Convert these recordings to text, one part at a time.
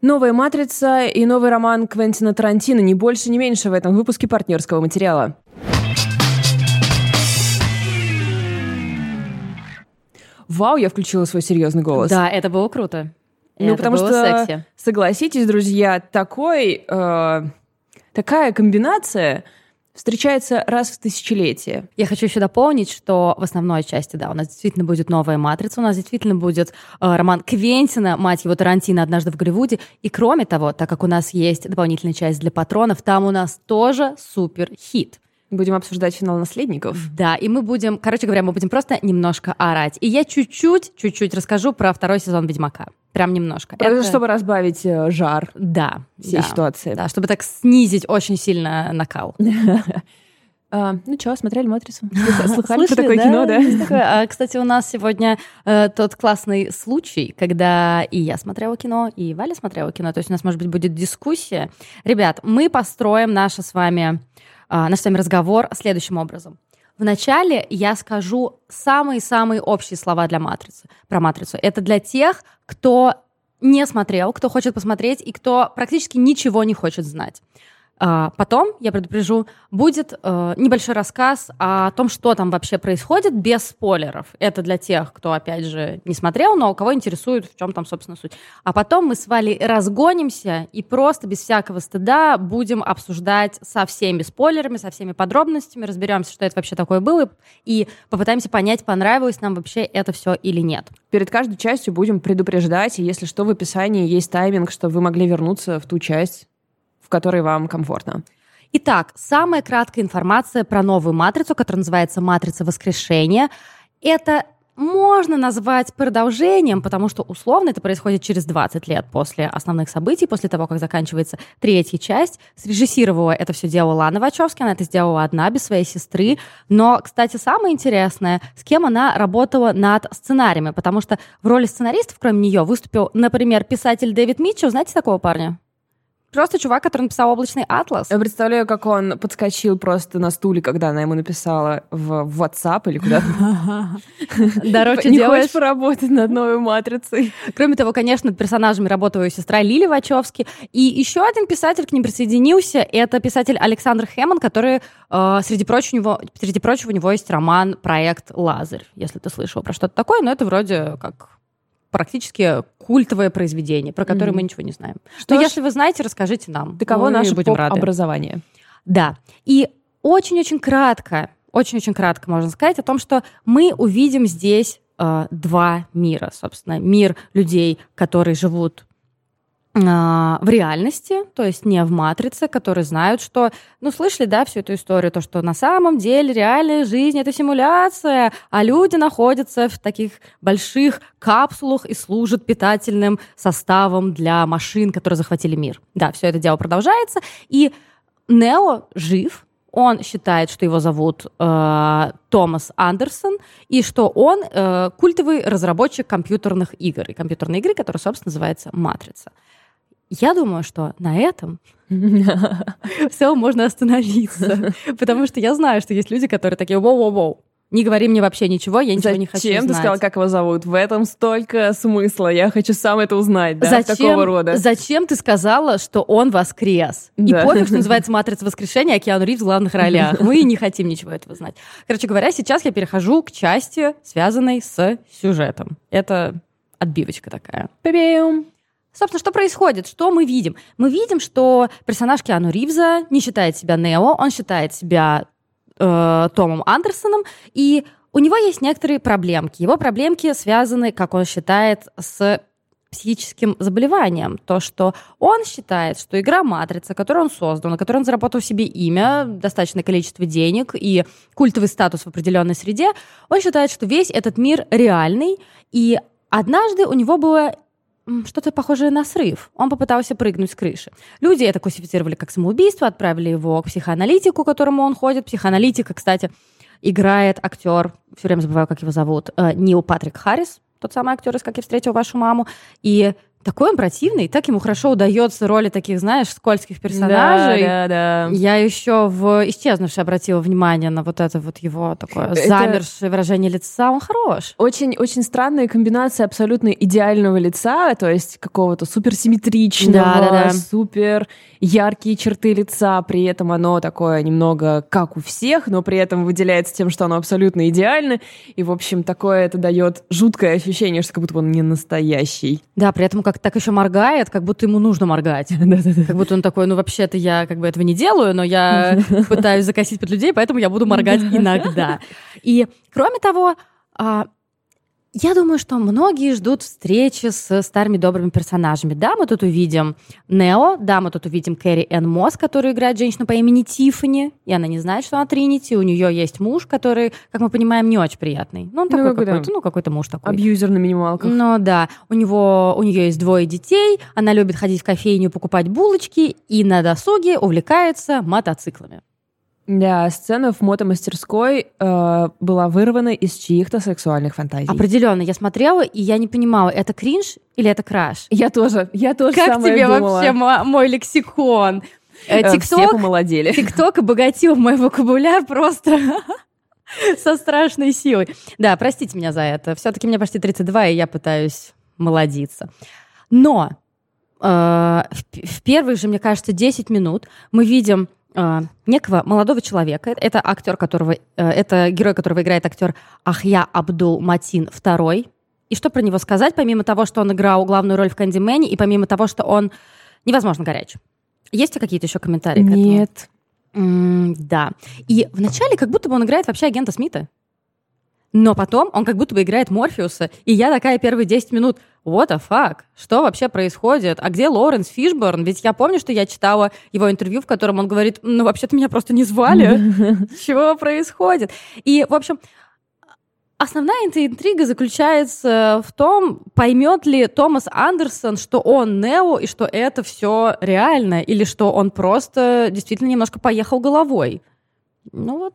Новая «Матрица» и новый роман Квентина Тарантино не больше, не меньше в этом выпуске партнерского материала. Вау, я включила свой серьезный голос. Да, это было круто. Ну, это потому было что, секси. согласитесь, друзья, такой, э, такая комбинация встречается раз в тысячелетие. Я хочу еще дополнить, что в основной части, да, у нас действительно будет новая «Матрица», у нас действительно будет э, роман Квентина, мать его, Тарантино «Однажды в Голливуде». И кроме того, так как у нас есть дополнительная часть для патронов, там у нас тоже супер хит. Будем обсуждать финал «Наследников». Да, и мы будем, короче говоря, мы будем просто немножко орать. И я чуть-чуть, чуть-чуть расскажу про второй сезон «Ведьмака». Прям немножко. Просто Это- чтобы разбавить э, жар Да, всей да. ситуации. Да, чтобы так снизить очень сильно накал. А, ну что, смотрели «Матрицу»? Слыхали про такое кино, да? Такое. А, Кстати, у нас сегодня э, тот классный случай, когда и я смотрела кино, и Валя смотрела кино. То есть у нас, может быть, будет дискуссия. Ребят, мы построим наше с вами, а, наш с вами разговор следующим образом. Вначале я скажу самые-самые общие слова для матрицы, про матрицу. Это для тех, кто не смотрел, кто хочет посмотреть и кто практически ничего не хочет знать. А, Потом, я предупрежу, будет э, небольшой рассказ о том, что там вообще происходит, без спойлеров. Это для тех, кто, опять же, не смотрел, но у кого интересует, в чем там, собственно, суть. А потом мы с Валей разгонимся и просто без всякого стыда будем обсуждать со всеми спойлерами, со всеми подробностями, разберемся, что это вообще такое было, и попытаемся понять, понравилось нам вообще это все или нет. Перед каждой частью будем предупреждать, и если что, в описании есть тайминг, чтобы вы могли вернуться в ту часть, в которой вам комфортно. Итак, самая краткая информация про новую матрицу, которая называется «Матрица воскрешения». Это можно назвать продолжением, потому что условно это происходит через 20 лет после основных событий, после того, как заканчивается третья часть. Срежиссировала это все дело Лана Вачовски, она это сделала одна, без своей сестры. Но, кстати, самое интересное, с кем она работала над сценариями, потому что в роли сценаристов, кроме нее, выступил, например, писатель Дэвид Митчелл. Знаете такого парня? Просто чувак, который написал «Облачный атлас». Я представляю, как он подскочил просто на стуле, когда она ему написала в WhatsApp или куда-то. Дороже Не хочешь поработать над новой матрицей? Кроме того, конечно, над персонажами работала ее сестра Лили Вачовски. И еще один писатель к ним присоединился. Это писатель Александр Хэммон, который, э, среди, прочего, среди прочего, у него есть роман «Проект Лазарь», если ты слышал про что-то такое. Но это вроде как практически культовое произведение, про которое Мгм. мы ничего не знаем. Что Но ж, если вы знаете, расскажите нам. Таково наше будем рады. образование. Да. И очень-очень кратко, очень-очень кратко можно сказать о том, что мы увидим здесь э, два мира, собственно. Мир людей, которые живут в реальности, то есть не в матрице, которые знают, что, ну, слышали, да, всю эту историю, то, что на самом деле реальная жизнь — это симуляция, а люди находятся в таких больших капсулах и служат питательным составом для машин, которые захватили мир. Да, все это дело продолжается, и Нео жив, он считает, что его зовут э, Томас Андерсон, и что он э, культовый разработчик компьютерных игр. И компьютерной игры, которая, собственно, называется «Матрица». Я думаю, что на этом все можно остановиться. Потому что я знаю, что есть люди, которые такие «Воу-воу-воу». Не говори мне вообще ничего, я ничего не хочу Зачем ты знать. сказала, как его зовут? В этом столько смысла. Я хочу сам это узнать, да, зачем, такого рода. зачем ты сказала, что он воскрес? И Да. пофиг, что называется «Матрица воскрешения», а Киану Ривз в главных ролях. Мы не хотим ничего этого знать. Короче говоря, сейчас я перехожу к части, связанной с сюжетом. Это отбивочка такая. Пи-пиум. Собственно, что происходит? Что мы видим? Мы видим, что персонаж Киану Ривза не считает себя Нео, он считает себя э, Томом Андерсоном, и у него есть некоторые проблемки. Его проблемки связаны, как он считает, с психическим заболеванием. То, что он считает, что игра «Матрица», которую он создал, на которой он заработал себе имя, достаточное количество денег и культовый статус в определенной среде, он считает, что весь этот мир реальный, и однажды у него было что-то похожее на срыв. Он попытался прыгнуть с крыши. Люди это классифицировали как самоубийство, отправили его к психоаналитику, к которому он ходит. Психоаналитика, кстати, играет актер, все время забываю, как его зовут, э, Нил Патрик Харрис, тот самый актер из «Как я встретил вашу маму». И такой он противный, так ему хорошо удается роли таких, знаешь, скользких персонажей. Да, да, да. Я еще в «Исчезнувшей» обратила внимание на вот это вот его такое Это- замершее выражение лица. Он хорош. Очень, очень странная комбинация абсолютно идеального лица, то есть какого-то суперсимметричного, Да-да-да. супер яркие черты лица, при этом оно такое немного как у всех, но при этом выделяется тем, что оно абсолютно идеально, и, в общем, такое это дает жуткое ощущение, что как будто он не настоящий. Да, при этом как так еще моргает, как будто ему нужно моргать. Как будто он такой, ну вообще-то я как бы этого не делаю, но я пытаюсь закосить под людей, поэтому я буду моргать иногда. И кроме того, а, я думаю, что многие ждут встречи с старыми добрыми персонажами. Да, мы тут увидим Нео, да, мы тут увидим Кэрри Энн Мосс, которая играет женщину по имени Тиффани, и она не знает, что она Тринити. У нее есть муж, который, как мы понимаем, не очень приятный. Ну, он Ну, такой какой-то- какой-то, ну, какой-то муж такой. Абьюзер на минималках. Ну да, у него у нее есть двое детей, она любит ходить в кофейню покупать булочки и на досуге увлекается мотоциклами. Да, сцена в мотомастерской э, была вырвана из чьих-то сексуальных фантазий. Определенно, я смотрела и я не понимала, это кринж или это краш? Я тоже, я тоже Как самое тебе думала. вообще мо- мой лексикон? Э, Э, Все Тикток, помолодели. ТикТок обогатил мой вокабуляр просто со страшной силой. Да, простите меня за это. Все-таки мне почти 32, и я пытаюсь молодиться. Но э, в, в первых же, мне кажется, 10 минут мы видим э, некого молодого человека. Это актер, которого, э, это герой, которого играет актер Ахья Абдул Матин II. И что про него сказать, помимо того, что он играл главную роль в «Кэндимене», и помимо того, что он невозможно горяч? Есть ли какие-то еще комментарии к этому? Нет. М, да. И вначале как будто бы он играет вообще агента Смита. Но потом он как будто бы играет Морфеуса, и я такая первые 10 минут, what the fuck, что вообще происходит? А где Лоуренс Фишборн? Ведь я помню, что я читала его интервью, в котором он говорит, ну вообще-то меня просто не звали. Чего происходит? И, в общем, основная интрига заключается в том, поймет ли Томас Андерсон, что он Нео и что это все реально, или что он просто действительно немножко поехал головой. Ну вот,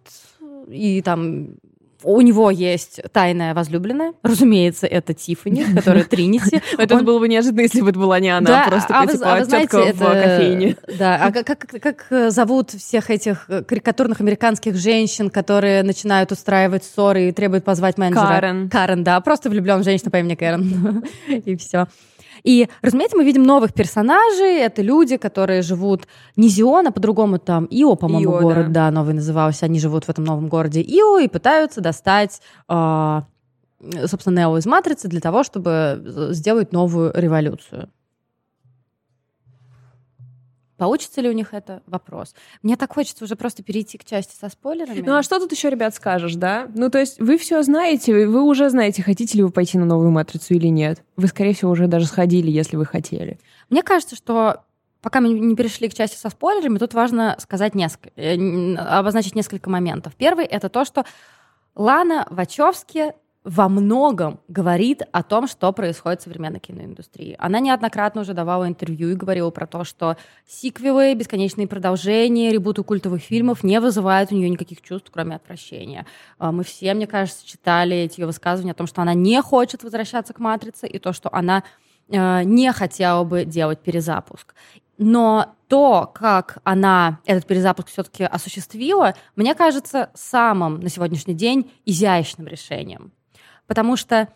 и там у него есть тайная возлюбленная, разумеется, это Тиффани, которая Тринити. Это было бы неожиданно, если бы это была не она, просто а вы- типа, а тетка в кофейне. Да, а как, э, зовут всех этих э, карикатурных американских женщин, которые начинают устраивать ссоры и требуют позвать менеджера? Карен. Карен, да, просто влюблен в женщину по имени Кэрон. И все. И, разумеется, мы видим новых персонажей. Это люди, которые живут не Зион, а по-другому там Ио, по-моему, Ио, город, да. новый назывался. Они живут в этом новом городе Ио и пытаются достать, а, собственно, Нео из Матрицы для того, чтобы э, сделать новую революцию. Получится ли у них это? Вопрос. Мне так хочется уже просто перейти к части со спойлерами. Ну а что тут еще, ребят, скажешь, да? Ну то есть вы все знаете, вы- уже знаете, хотите ли вы пойти на новую матрицу или нет. Вы, скорее всего, уже даже сходили, если вы хотели. Мне кажется, что пока мы не перешли к части со спойлерами, тут важно сказать несколько, э, обозначить несколько моментов. Первый — это то, что Лана Вачовски во многом говорит о том, что происходит в современной киноиндустрии. Она неоднократно уже давала интервью и говорила про то, что сиквелы, бесконечные продолжения, ребуты культовых фильмов не вызывают у нее никаких чувств, кроме отвращения. А, Мы все, мне кажется, читали эти ее высказывания о том, что она не хочет возвращаться к «Матрице», и то, что она э, не хотела бы делать перезапуск. Но то, как она этот перезапуск все-таки осуществила, мне кажется самым на сегодняшний день изящным решением. Потому что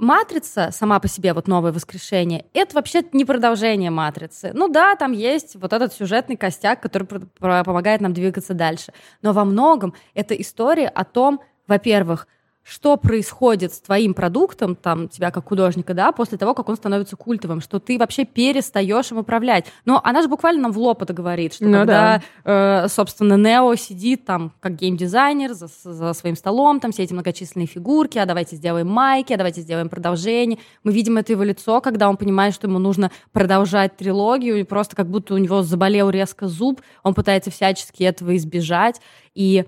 Матрица сама по себе, вот новое воскрешение, это вообще не продолжение Матрицы. Ну да, там есть вот этот сюжетный костяк, который помогает нам двигаться дальше. Но во многом это история о том, во-первых, что происходит с твоим продуктом, там, тебя как художника, да, после того, как он становится культовым, что ты вообще перестаешь им управлять. Но она же буквально нам в лоб это говорит, что Ну когда, э, собственно, Нео сидит там как геймдизайнер за, за своим столом, там все эти многочисленные фигурки, а давайте сделаем майки, а давайте сделаем продолжение. Мы видим это его лицо, когда он понимает, что ему нужно продолжать трилогию, и просто как будто у него заболел резко зуб, он пытается всячески этого избежать. И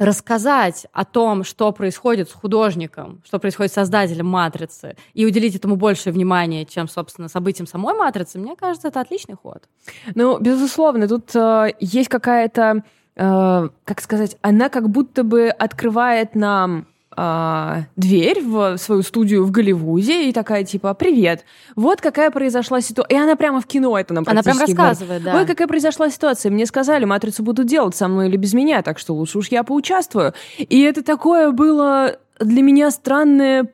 рассказать о том, что происходит с художником, что происходит с создателем «Матрицы», и уделить этому больше внимания, чем, собственно, событиям самой «Матрицы», мне кажется, это отличный ход. Ну, безусловно, тут э, есть какая-то, э, как сказать, она как будто бы открывает нам а, дверь в свою студию в Голливуде и такая типа «Привет, вот какая произошла ситуация». И она прямо в кино это нам Она прям рассказывает, говорит. да. Ой, какая произошла ситуация. Мне сказали, «Матрицу будут делать со мной или без меня, так что лучше уж я поучаствую». И это такое было для меня странное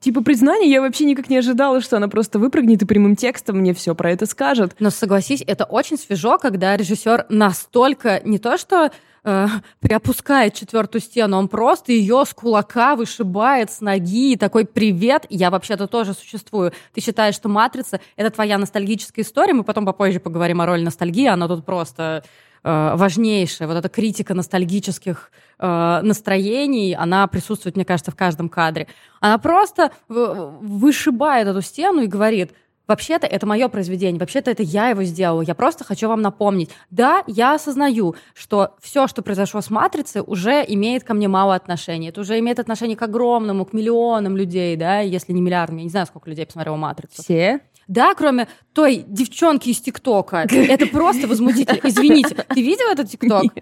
Типа признание, я вообще никак не ожидала, что она просто выпрыгнет и прямым текстом мне все про это скажет. Но согласись, это очень свежо, когда режиссер настолько не то что э, приопускает четвертую стену, он просто ее с кулака вышибает с ноги и такой привет, я вообще-то тоже существую. Ты считаешь, что матрица это твоя ностальгическая история? Мы потом попозже поговорим о роли ностальгии, она тут просто э, важнейшая. Вот эта критика ностальгических э, настроений, она присутствует, мне кажется, в каждом кадре. Она просто вышибает эту стену и говорит, Вообще-то это мое произведение, вообще-то это я его сделала. Я просто хочу вам напомнить. Да, я осознаю, что все, что произошло с матрицей, уже имеет ко мне мало отношения. Это уже имеет отношение к огромному, к миллионам людей, да, если не миллиардам. Я не знаю, сколько людей посмотрело матрицу. Все? Да, кроме той девчонки из ТикТока. Это просто возмутительно. Извините, ты видел этот ТикТок?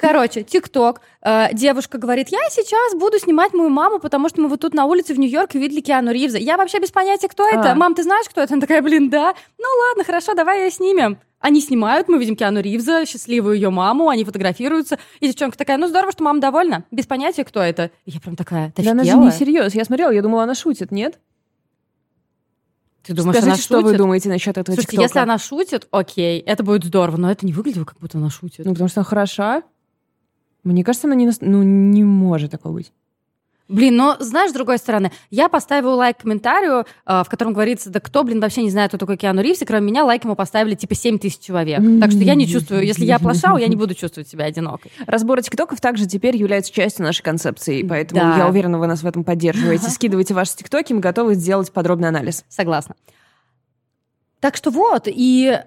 Короче, ТикТок. Э, девушка говорит, я сейчас буду снимать мою маму, потому что мы вот тут на улице в Нью-Йорке видели Киану Ривза. Я вообще без понятия, кто это. А. Мам, ты знаешь, кто это? Она такая, блин, да. Ну ладно, хорошо, давай ее снимем. Они снимают, мы видим Киану Ривза, счастливую ее маму, они фотографируются. И девчонка такая, ну здорово, что мама довольна. Без понятия, кто это. И я прям такая, Да она же не серьез. Я смотрела, я думала, она шутит, нет? Ты думаешь, Скажите, она что вы шутит? думаете насчет этого Слушайте, ТикТока? если она шутит, окей, это будет здорово, но это не выглядело, как будто она шутит. Ну, потому что она хороша. Мне кажется, она не... нас- Ну, не может такого быть. Блин, но знаешь, с другой стороны, я поставила лайк комментарию, э, в котором говорится, да кто, блин, вообще не знает, кто такой Киану Ривз, и кроме меня лайк ему поставили типа 7 тысяч человек. Так что я не чувствую, если я оплошала, я не буду чувствовать себя одинокой. Разборы тиктоков также теперь являются частью нашей концепции, поэтому Да. я уверена, вы нас в этом поддерживаете. Скидывайте ваши тиктоки, мы готовы сделать подробный анализ. Согласна. Так что вот, и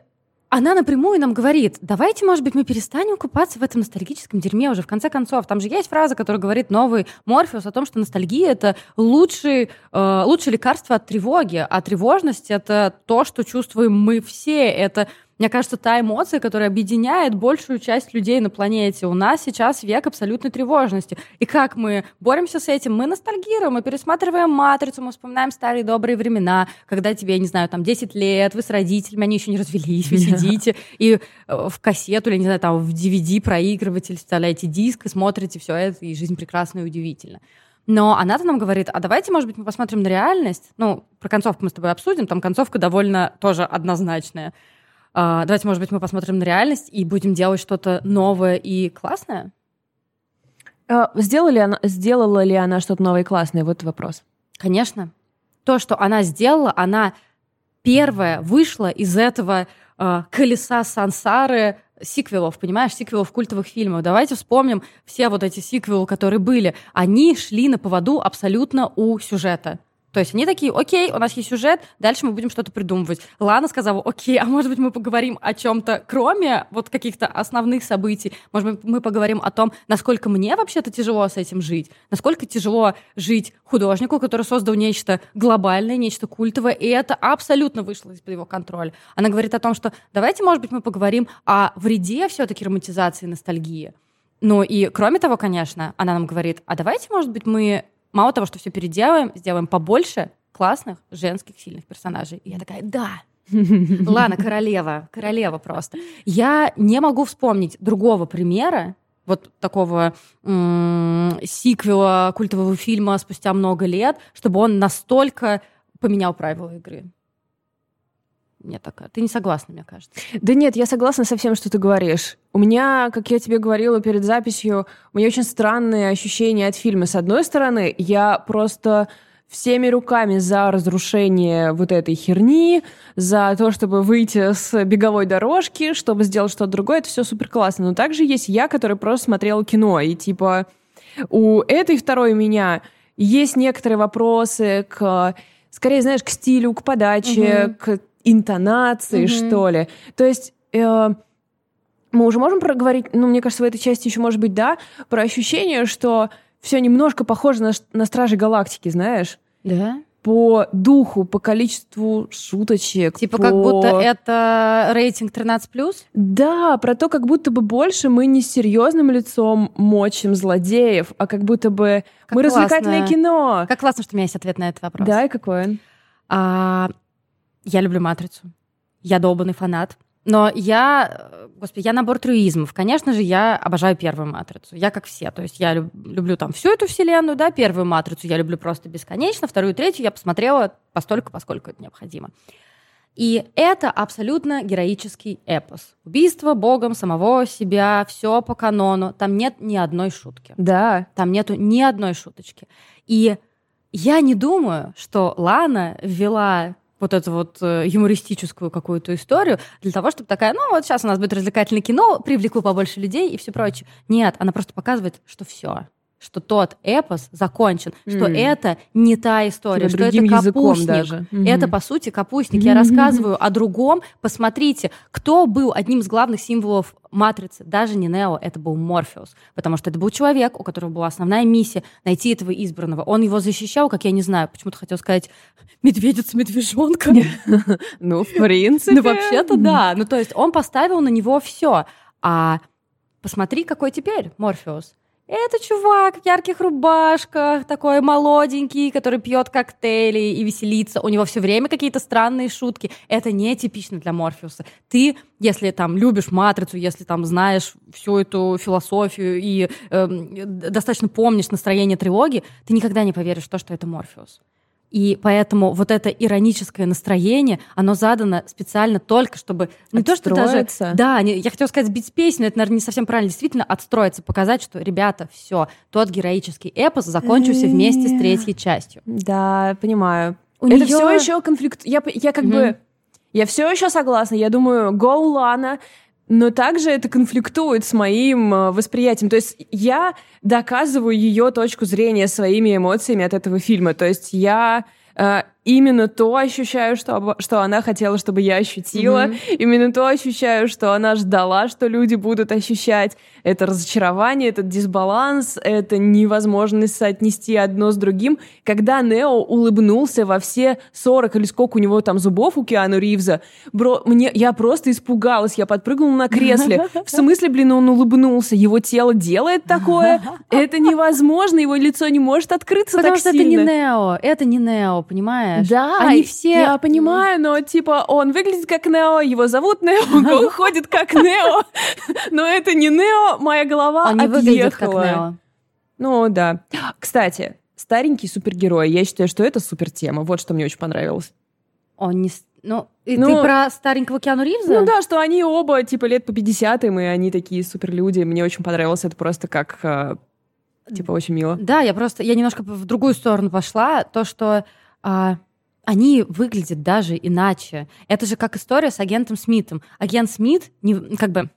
она напрямую нам говорит, давайте, может быть, мы перестанем купаться в этом ностальгическом дерьме уже, в конце концов. Там же есть фраза, которая говорит новый Морфеус о том, что ностальгия — это лучший, э, лучшее лекарство от тревоги, а тревожность — это то, что чувствуем мы все. Это, мне кажется, та эмоция, которая объединяет большую часть людей на планете. У нас сейчас век абсолютной тревожности. И как мы боремся с этим? Мы ностальгируем, мы пересматриваем «Матрицу», мы вспоминаем старые добрые времена, когда тебе, я не знаю, там 10 лет, вы с родителями, они еще не развелись, вы сидите и э, в кассету или, не знаю, там в DVD-проигрыватель вставляете диск и смотрите все это, и жизнь прекрасна и удивительна. Но она-то нам говорит, а давайте, может быть, мы посмотрим на реальность. Ну, про концовку мы с тобой обсудим, там концовка довольно тоже однозначная. А, давайте, может быть, мы посмотрим на реальность и будем делать что-то новое и классное. А, Сделала ли она, сделала ли она что-то новое и классное? Вот вопрос. Конечно. То, что она сделала, она первая вышла из этого э, колеса сансары сиквелов, понимаешь, сиквелов культовых фильмов. Давайте вспомним все вот эти сиквелы, которые были. Они шли на поводу абсолютно у сюжета. То есть они такие, окей, у нас есть сюжет, дальше мы будем что-то придумывать. Лана сказала, окей, а может быть мы поговорим о чем-то, кроме вот каких-то основных событий. Может быть мы поговорим о том, насколько мне вообще-то тяжело с этим жить, насколько тяжело жить художнику, который создал нечто глобальное, нечто культовое, и это абсолютно вышло из-под его контроля. Она говорит о том, что давайте, может быть, мы поговорим о вреде все-таки романтизации и ностальгии. Ну и кроме того, конечно, она нам говорит, а давайте, может быть, мы мало того, что все переделаем, сделаем побольше классных женских сильных персонажей. И я такая, да, Лана, королева, королева просто. Я не могу вспомнить другого примера, вот такого сиквела культового фильма спустя много лет, чтобы он настолько поменял правила игры. Мне такая. Ты не согласна, мне кажется. Да нет, я согласна со всем, что ты говоришь. У меня, как я тебе говорила перед записью, у меня очень странные ощущения от фильма. С одной стороны, я просто всеми руками за разрушение вот этой херни, за то, чтобы выйти с беговой дорожки, чтобы сделать что-то другое, это все супер классно. Но также есть я, который просто смотрела кино, и типа у этой второй меня есть некоторые вопросы к, скорее, знаешь, к стилю, к подаче, Мгм. к интонации, Мгм. что ли. То есть э, мы уже можем проговорить, ну, мне кажется, в этой части еще может быть, да, про ощущение, что все немножко похоже на, на Стражи Галактики, знаешь? Да? по духу, по количеству шуточек. Типа по... как будто это рейтинг 13+. Да, про то, как будто бы больше мы не серьезным лицом мочим злодеев, а как будто бы Как мы классно. развлекательное кино. Как классно, что у меня есть ответ на этот вопрос. Да, и какой он? А, я люблю «Матрицу». Я долбанный фанат. Но я, господи, я набор трюизмов. Конечно же, я обожаю первую «Матрицу». Я как все. То есть я люб- люблю там всю эту вселенную, да, первую «Матрицу» я люблю просто бесконечно, вторую, третью я посмотрела постольку, поскольку это необходимо. И это абсолютно героический эпос. Убийство богом самого себя, все по канону. Там нет ни одной шутки. Да. Там нету ни одной шуточки. И я не думаю, что Лана ввела вот эту вот э, юмористическую какую-то историю для того, чтобы такая, ну вот сейчас у нас будет развлекательное кино, привлеку побольше людей и все прочее. Нет, она просто показывает, что все что тот эпос закончен, что М. это не та история, Типа что это капустник. даже. Мгм. Это, по сути, капустник. Я рассказываю о другом. Посмотрите, кто был одним из главных символов Матрицы. Даже не Нео, это был Морфеус. Потому что это был человек, у которого была основная миссия найти этого избранного. Он его защищал, как я не знаю, почему-то хотел сказать медведица-медвежонка. Ну, в принципе. Ну, вообще-то да. Ну, то есть он поставил на него все. А посмотри, какой теперь Морфеус. Это чувак в ярких рубашках, такой молоденький, который пьет коктейли и веселится. У него все время какие-то странные шутки. Это не типично для Морфеуса. Ты, если там любишь матрицу, если там знаешь всю эту философию и эм, достаточно помнишь настроение трилогии, ты никогда не поверишь в то, что это Морфеус. И поэтому вот это ироническое настроение, оно задано специально только, чтобы не то, что даже... Да, не- я хотела сказать сбить с песни, но это, наверное, не совсем правильно. Действительно, отстроиться, показать, что, ребята, все, тот героический эпос закончился вместе с третьей частью. Да, понимаю. У это неё- все еще конфликт. Я, я как бы. Я все еще согласна. Я думаю, go Лана. Но также это конфликтует с моим э, восприятием. То есть я доказываю ее точку зрения своими эмоциями от этого фильма. То есть я э, именно то ощущаю, что, что она хотела, чтобы я ощутила. Мгм. Именно то ощущаю, что она ждала, что люди будут ощущать. Это разочарование, этот дисбаланс, это невозможность соотнести одно с другим. Когда Нео улыбнулся во все 40 или сколько у него там зубов у Киану Ривза, бро, мне, я просто испугалась, я подпрыгнула на кресле. В смысле, блин, он улыбнулся? Его тело делает такое? Это невозможно, его лицо не может открыться Потому так что сильно. это не Нео, это не Нео, понимаешь? Да, Они все... Я понимаю, но типа он выглядит как Нео, его зовут Нео, он ходит как Нео, но это не Нео, моя голова Он не выглядит как. Нео. Ну да. Кстати, старенький супергерой, я считаю, что это супер тема. Вот что мне очень понравилось. Он не... Ну, и Ну, ты про старенького Киану Ривза? Ну да, что они оба типа лет по 50 и они такие суперлюди. Мне очень понравилось это просто как э, типа очень мило. Да, я просто, я немножко в другую сторону пошла. То, что а, они выглядят даже иначе. Это же как история с агентом Смитом. Агент Смит, не, как бы,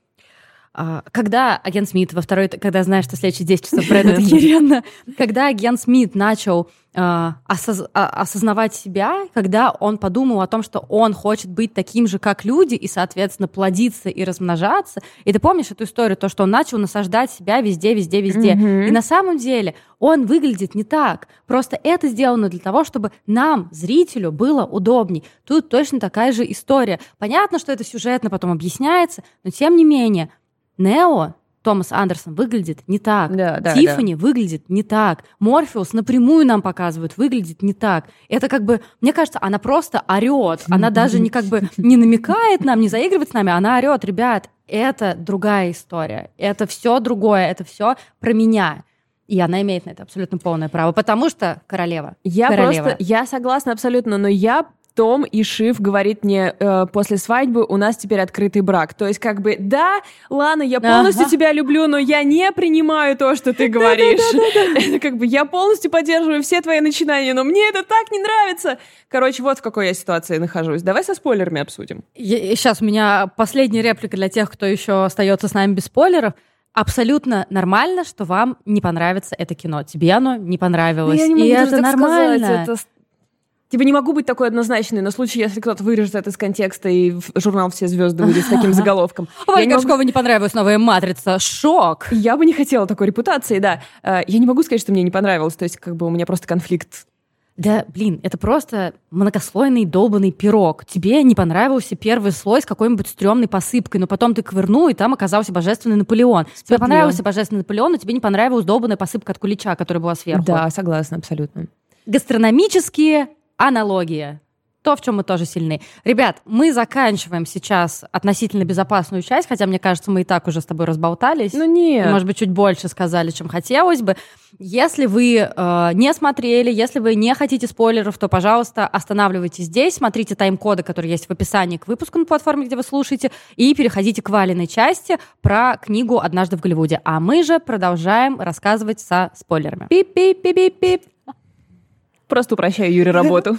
когда агент Смит во второй, когда знаешь, что следующие 10 часов пройдут охеренно, когда агент Смит начал а, осоз- а, осознавать себя, когда он подумал о том, что он хочет быть таким же, как люди, и, соответственно, плодиться и размножаться. И ты помнишь эту историю, то, что он начал насаждать себя везде, везде, везде. И на самом деле он выглядит не так. Просто это сделано для того, чтобы нам, зрителю, было удобней. Тут точно такая же история. Понятно, что это сюжетно потом объясняется, но тем не менее, Нео, Томас Андерсон, выглядит не так. Да, да, Тиффани выглядит не так. Морфеус напрямую нам показывают, выглядит не так. Это как бы, мне кажется, она просто орет. Она даже не как бы не намекает нам, не заигрывает с нами, она орет, ребят, это другая история. Это все другое, это все про меня. И она имеет на это абсолютно полное право, потому что королева. Я королева. просто, я согласна абсолютно, но я том и Шиф говорит мне э, после свадьбы у нас теперь открытый брак. То есть как бы да, Лана, я полностью Ага. тебя люблю, но я не принимаю то, что ты говоришь. Это как бы я полностью поддерживаю все твои начинания, но мне это так не нравится. Короче, вот в какой я ситуации нахожусь. Давай со спойлерами обсудим. Сейчас у меня последняя реплика для тех, кто еще остается с нами без спойлеров. Абсолютно нормально, что вам не понравится это кино. Тебе оно не понравилось. Ну, Я не могу и это нормально. сказать, это Типа не могу быть такой однозначной, на случай, если кто-то вырежет это из контекста и в журнал «Все звезды» выйдет с таким заголовком. Могу Горшкова не понравилась новая «Матрица». Шок! Я бы не хотела такой репутации, да. Э, Я не могу сказать, что мне не понравилось. То есть, как бы у меня просто конфликт Да, блин, это просто многослойный долбанный пирог. Тебе не понравился первый слой с какой-нибудь стрёмной посыпкой, но потом ты ковырнул, и там оказался божественный Наполеон. Тебе понравился божественный Наполеон, но тебе не понравилась долбанная посыпка от кулича, которая была сверху. Да, согласна, абсолютно. Гастрономические аналогии то, в чем мы тоже сильны. Ребят, мы заканчиваем сейчас относительно безопасную часть, хотя, мне кажется, мы и так уже с тобой разболтались. Ну нет. Может быть, чуть больше сказали, чем хотелось бы. Если вы э, не смотрели, если вы не хотите спойлеров, то, пожалуйста, останавливайтесь здесь, смотрите тайм-коды, которые есть в описании к выпуску на платформе, где вы слушаете, и переходите к валенной части про книгу «Однажды в Голливуде». А мы же продолжаем рассказывать со спойлерами. Пип-пип-пип-пип. Просто упрощаю Юре работу.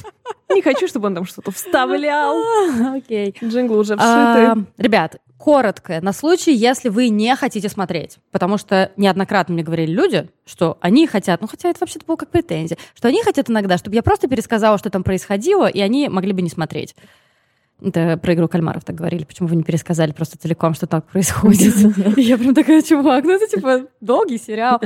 Не хочу, чтобы он там что-то вставлял. Окей. Джинглы уже А, вшиты. Ребят, коротко, на случай, если вы не хотите смотреть. Потому что неоднократно мне говорили люди, что они хотят, ну хотя это вообще-то было как претензия, что они хотят иногда, чтобы я просто пересказала, что там происходило, и они могли бы не смотреть. Это про игру кальмаров так говорили. Почему вы не пересказали просто целиком, что так происходит? Я прям такая, чувак, ну это типа долгий сериал.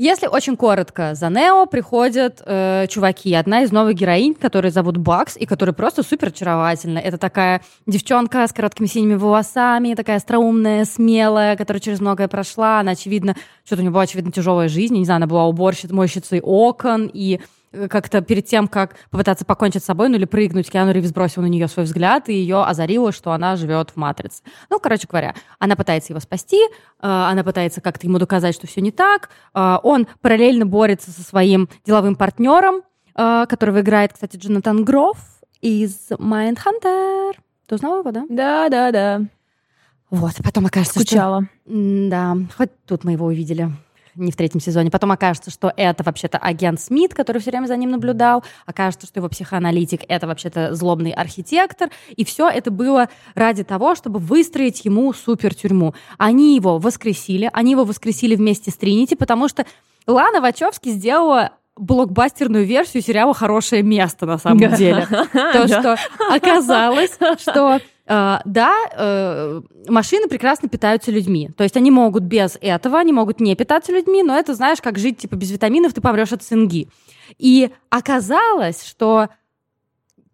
Если очень коротко, за Нео приходят э, чуваки. Одна из новых героинь, которую зовут Бакс, и которая просто супер очаровательна. Это такая девчонка с короткими синими волосами, такая остроумная, смелая, которая через многое прошла. Она, очевидно, что-то у нее была, очевидно, тяжелая жизнь. Не знаю, она была уборщицей, мойщицей окон, и как-то перед тем, как попытаться покончить с собой, ну или прыгнуть, Киану Ривз бросил на нее свой взгляд, и ее озарило, что она живет в «Матрице». Ну, короче говоря, она пытается его спасти, э, она пытается как-то ему доказать, что все не так. Э, Он параллельно борется со своим деловым партнером, э, которого играет, кстати, Джонатан Грофф из Mindhunter. Ты узнала его, да? Да, да, да. Вот, потом окажется, что... Скучала. М, Да, хоть тут мы его увидели не в третьем сезоне. Потом окажется, что это вообще-то агент Смит, который все время за ним наблюдал. Окажется, что его психоаналитик — это вообще-то злобный архитектор. И все это было ради того, чтобы выстроить ему супер тюрьму. Они его воскресили. Они его воскресили вместе с Тринити, потому что Лана Вачовски сделала блокбастерную версию сериала «Хорошее место» на самом деле. То, что оказалось, что да, э, машины прекрасно питаются людьми. То есть они могут без этого, они могут не питаться людьми, но это, знаешь, как жить типа без витаминов, ты помрешь от цинги. И оказалось, что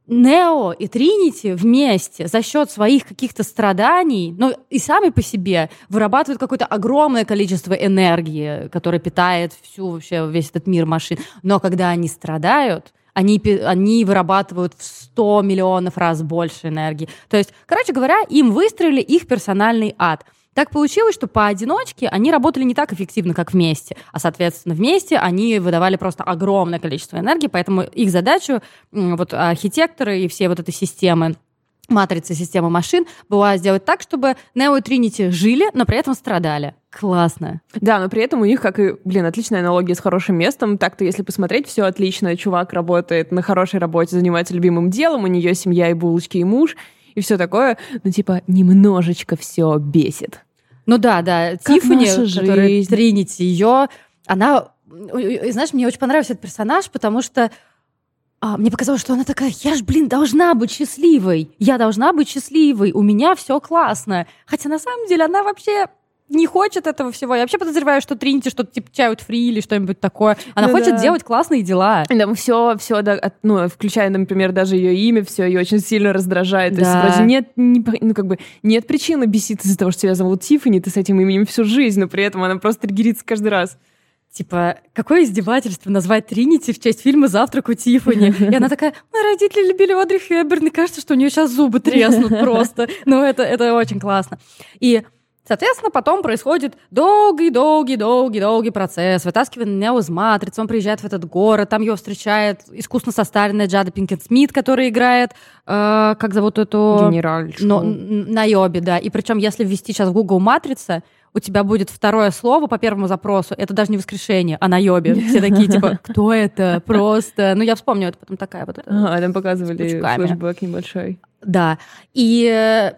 Нео и Тринити вместе за счет своих каких-то страданий, ну и сами по себе вырабатывают какое-то огромное количество энергии, которое питает всю вообще весь этот мир машин. Но когда они страдают, они, они вырабатывают в 100 миллионов раз больше энергии. То есть, короче говоря, им выстроили их персональный ад. Так получилось, что поодиночке они работали не так эффективно, как вместе. А, соответственно, вместе они выдавали просто огромное количество энергии, поэтому их задачу, вот архитекторы и все вот этой системы, матрицы системы машин, была сделать так, чтобы Нео и Тринити жили, но при этом страдали. Классно. Да, но при этом у них, как и, блин, отличная аналогия с хорошим местом. Так-то, если посмотреть, все отлично. Чувак работает на хорошей работе, занимается любимым делом, у нее семья и булочки, и муж, и все такое. Но, типа, немножечко все бесит. Ну да, да, Как Тиффани, которая. Тринити, ее, она, знаешь, мне очень понравился этот персонаж, потому что а, мне показалось, что она такая, я ж, блин, должна быть счастливой, я должна быть счастливой, у меня все классно. Хотя на самом деле она вообще не хочет этого всего. Я вообще подозреваю, что Тринити что-то типа чают фри или что-нибудь такое. Она Ну хочет да. делать классные дела. Да, все, все, да, от- ну, включая, например, даже ее имя, все ее очень сильно раздражает. То Да. есть вроде нет, не ну, как бы, нет причины беситься из-за того, что тебя зовут Тиффани, ты с этим именем всю жизнь, но при этом она просто триггерится каждый раз. Типа, какое издевательство назвать Тринити в честь фильма «Завтрак у Тиффани». И она такая, мои родители любили Одри Хепберн, и кажется, что у нее сейчас зубы треснут просто. Ну, это, это очень классно. И Соответственно, потом происходит долгий-долгий-долгий-долгий процесс. Вытаскивание Нео из матрицы, он приезжает в этот город, там его встречает искусно состаренная Джада Пинкет Смит, которая играет, э, как зовут эту... Генераль. Но, н- на Йобе, да. И причем, если ввести сейчас в Google «Матрица», у тебя будет второе слово по первому запросу. Это даже не воскрешение, а на Йобе. Все такие, типа, кто это? Просто... Ну, я вспомню, это потом такая вот... Ага, там показывали флешбэк небольшой. Да. И э,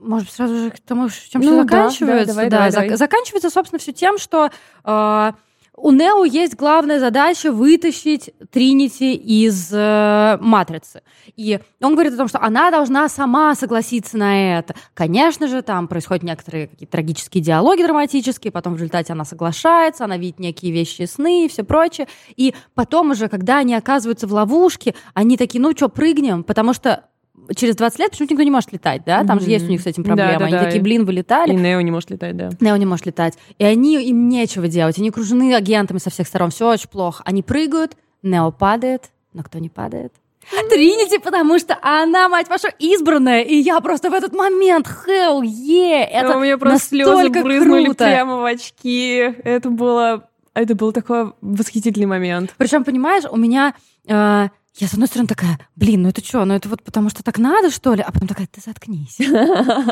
может, сразу же к тому, чем Ну все да, заканчивается. да, давай, Да, давай, зак- давай. Заканчивается, собственно, все тем, что э, у Нео есть главная задача вытащить Тринити из э, матрицы. И он говорит о том, что она должна сама согласиться на это. Конечно же, там происходят некоторые какие-то трагические диалоги драматические, потом в результате она соглашается, она видит некие вещи сны и все прочее. И потом уже, когда они оказываются в ловушке, они такие, ну что, прыгнем, потому что через 20 лет почему-то никто не может летать, да? Там mm-hmm. же есть у них с этим проблема. Да, да, они да. такие, блин, вылетали. И Нео не может летать, да. Нео не может летать. И они, им нечего делать. Они окружены агентами со всех сторон. Все очень плохо. Они прыгают, Нео падает, но кто не падает? Тринити, потому что она, мать ваша, избранная, и я просто в этот момент, hell yeah, это У меня просто слезы брызнули круто. прямо в очки. Это было, это был такой восхитительный момент. Причем, понимаешь, у меня э, я, с одной стороны, такая, блин, ну это что, ну это вот потому что так надо, что ли? А потом такая, ты заткнись.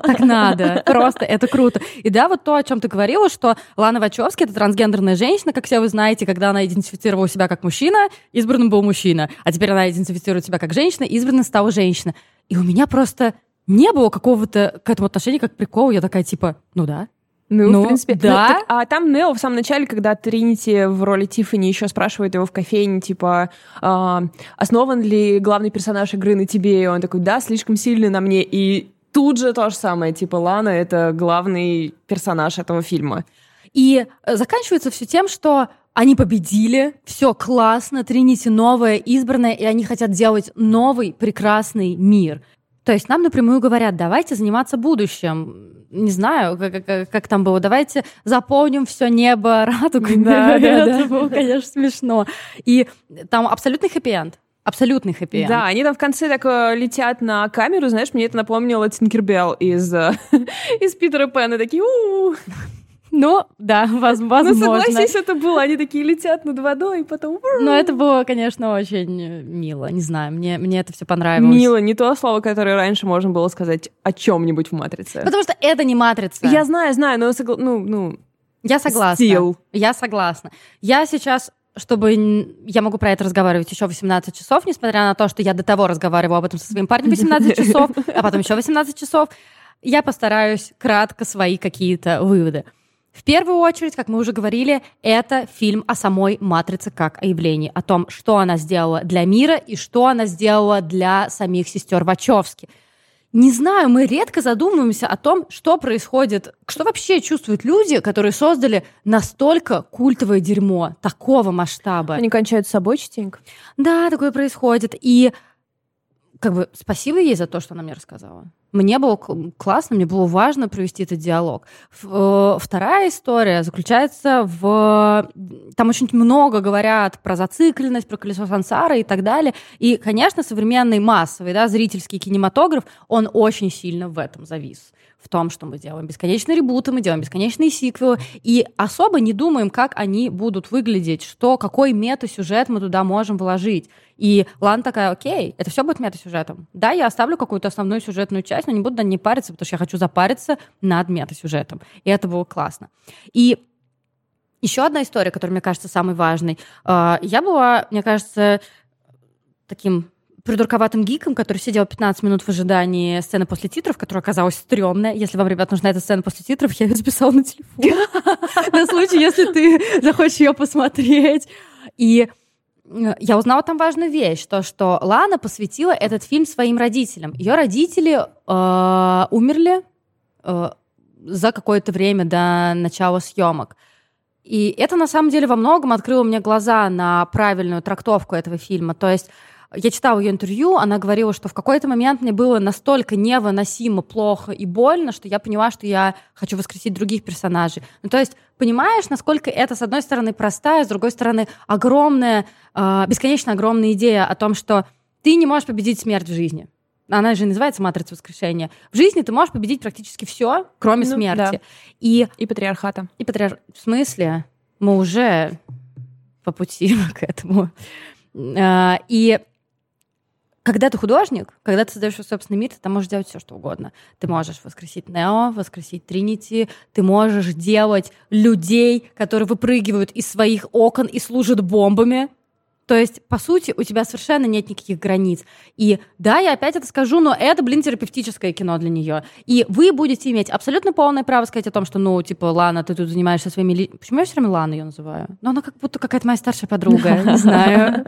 Так надо. Просто это круто. И да, вот то, о чем ты говорила, что Лана Вачовски — это трансгендерная женщина, как все вы знаете, когда она идентифицировала себя как мужчина, избранным был мужчина. А теперь она идентифицирует себя как женщина, избранным стала женщина. И у меня просто не было какого-то к этому отношения как прикол. Я такая, типа, ну да, ну, ну, в принципе, да. Ну, так, а там Нео в самом начале, когда Тринити в роли Тиффани еще спрашивает его в кофейне, типа, э, основан ли главный персонаж игры на тебе? И он такой, да, слишком сильный на мне. И тут же то же самое, типа, Лана — это главный персонаж этого фильма. И э, заканчивается все тем, что они победили, все классно, Тринити новая, избранная, и они хотят делать новый прекрасный мир. То есть нам напрямую говорят, давайте заниматься будущим не знаю, как, как, как там было, давайте заполним все небо радугой. Да, да, да. Это было, конечно, смешно. И там абсолютный хэппи-энд. Абсолютный хэппи Да, они там в конце так э, летят на камеру, знаешь, мне это напомнило Тинкербелл из, э, из Питера Пэна. Такие, у ну, да, возможно. Ну, согласись, это было. Они такие летят над водой, и потом... Ну, это было, конечно, очень мило. Не знаю, мне, мне это все понравилось. Мило, не то слово, которое раньше можно было сказать о чем-нибудь в «Матрице». Потому что это не «Матрица». Я знаю, знаю, но... Согла... Ну, ну... Я согласна. Стил. Я согласна. Я сейчас чтобы я могу про это разговаривать еще 18 часов, несмотря на то, что я до того разговаривала об этом со своим парнем 18 часов, а потом еще 18 часов, я постараюсь кратко свои какие-то выводы. В первую очередь, как мы уже говорили, это фильм о самой «Матрице» как о явлении, о том, что она сделала для мира и что она сделала для самих сестер Вачовски. Не знаю, мы редко задумываемся о том, что происходит, что вообще чувствуют люди, которые создали настолько культовое дерьмо такого масштаба. Они кончают с собой частенько. Да, такое происходит. И как бы спасибо ей за то, что она мне рассказала. Мне было классно, мне было важно провести этот диалог. Э, вторая история заключается в... Там очень много говорят про зацикленность, про колесо сансара и так далее. И, конечно, современный массовый, да, зрительский кинематограф, он очень сильно в этом завис в том, что мы делаем бесконечные ребуты, мы делаем бесконечные сиквелы, и особо не думаем, как они будут выглядеть, что, какой мета-сюжет мы туда можем вложить. И Лан такая, окей, это все будет мета-сюжетом. Да, я оставлю какую-то основную сюжетную часть, но не буду на ней париться, потому что я хочу запариться над мета-сюжетом. И это было классно. И еще одна история, которая мне кажется самой важной. А, я была, мне кажется, таким придурковатым гиком, который сидел 15 минут в ожидании сцены после титров, которая оказалась стрёмная. Если вам, ребят, нужна эта сцена после титров, я ее записала на телефон. На случай, если ты захочешь ее посмотреть. И я узнала там важную вещь, то, что Лана посвятила этот фильм своим родителям. Ее родители э, умерли э, за какое-то время до начала съемок. И это на самом деле во многом открыло мне глаза на правильную трактовку этого фильма. То есть я читала ее интервью, она говорила, что в какой-то момент мне было настолько невыносимо плохо и больно, что я поняла, что я хочу воскресить других персонажей. Ну, то есть, понимаешь, насколько это, с одной стороны, простая, с другой стороны, огромная, э, бесконечно огромная идея о том, что ты не можешь победить смерть в жизни. Она же называется матрица воскрешения. В жизни ты можешь победить практически все, кроме ну, смерти. Да. И, и патриархата. И патриар... В смысле? Мы уже по пути к этому. А, и когда ты художник, когда ты создаешь свой собственный мир, ты там можешь делать все, что угодно. Ты можешь воскресить Нео, воскресить Тринити, ты можешь делать людей, которые выпрыгивают из своих окон и служат бомбами. То есть, по сути, у тебя совершенно нет никаких границ. И да, я опять это скажу, но это, блин, терапевтическое кино для нее. И вы будете иметь абсолютно полное право сказать о том, что, ну, типа, Лана, ты тут занимаешься своими... Почему я все время Лана ее называю? Ну, она как будто какая-то моя старшая подруга, не знаю.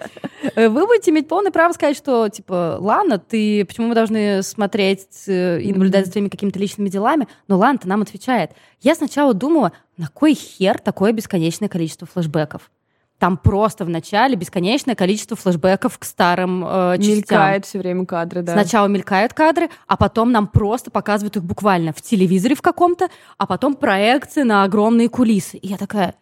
Вы будете иметь полное право сказать, что, типа, Лана, ты... Почему мы должны смотреть э, и наблюдать за твоими какими-то личными делами? Но Лана-то нам отвечает. Я сначала думала, на кой хер такое бесконечное количество флешбеков? Там просто в начале бесконечное количество флешбеков к старым э, частям. Мелькает все время кадры, да. Сначала мелькают кадры, а потом нам просто показывают их буквально в телевизоре в каком-то, а потом проекции на огромные кулисы. И я такая,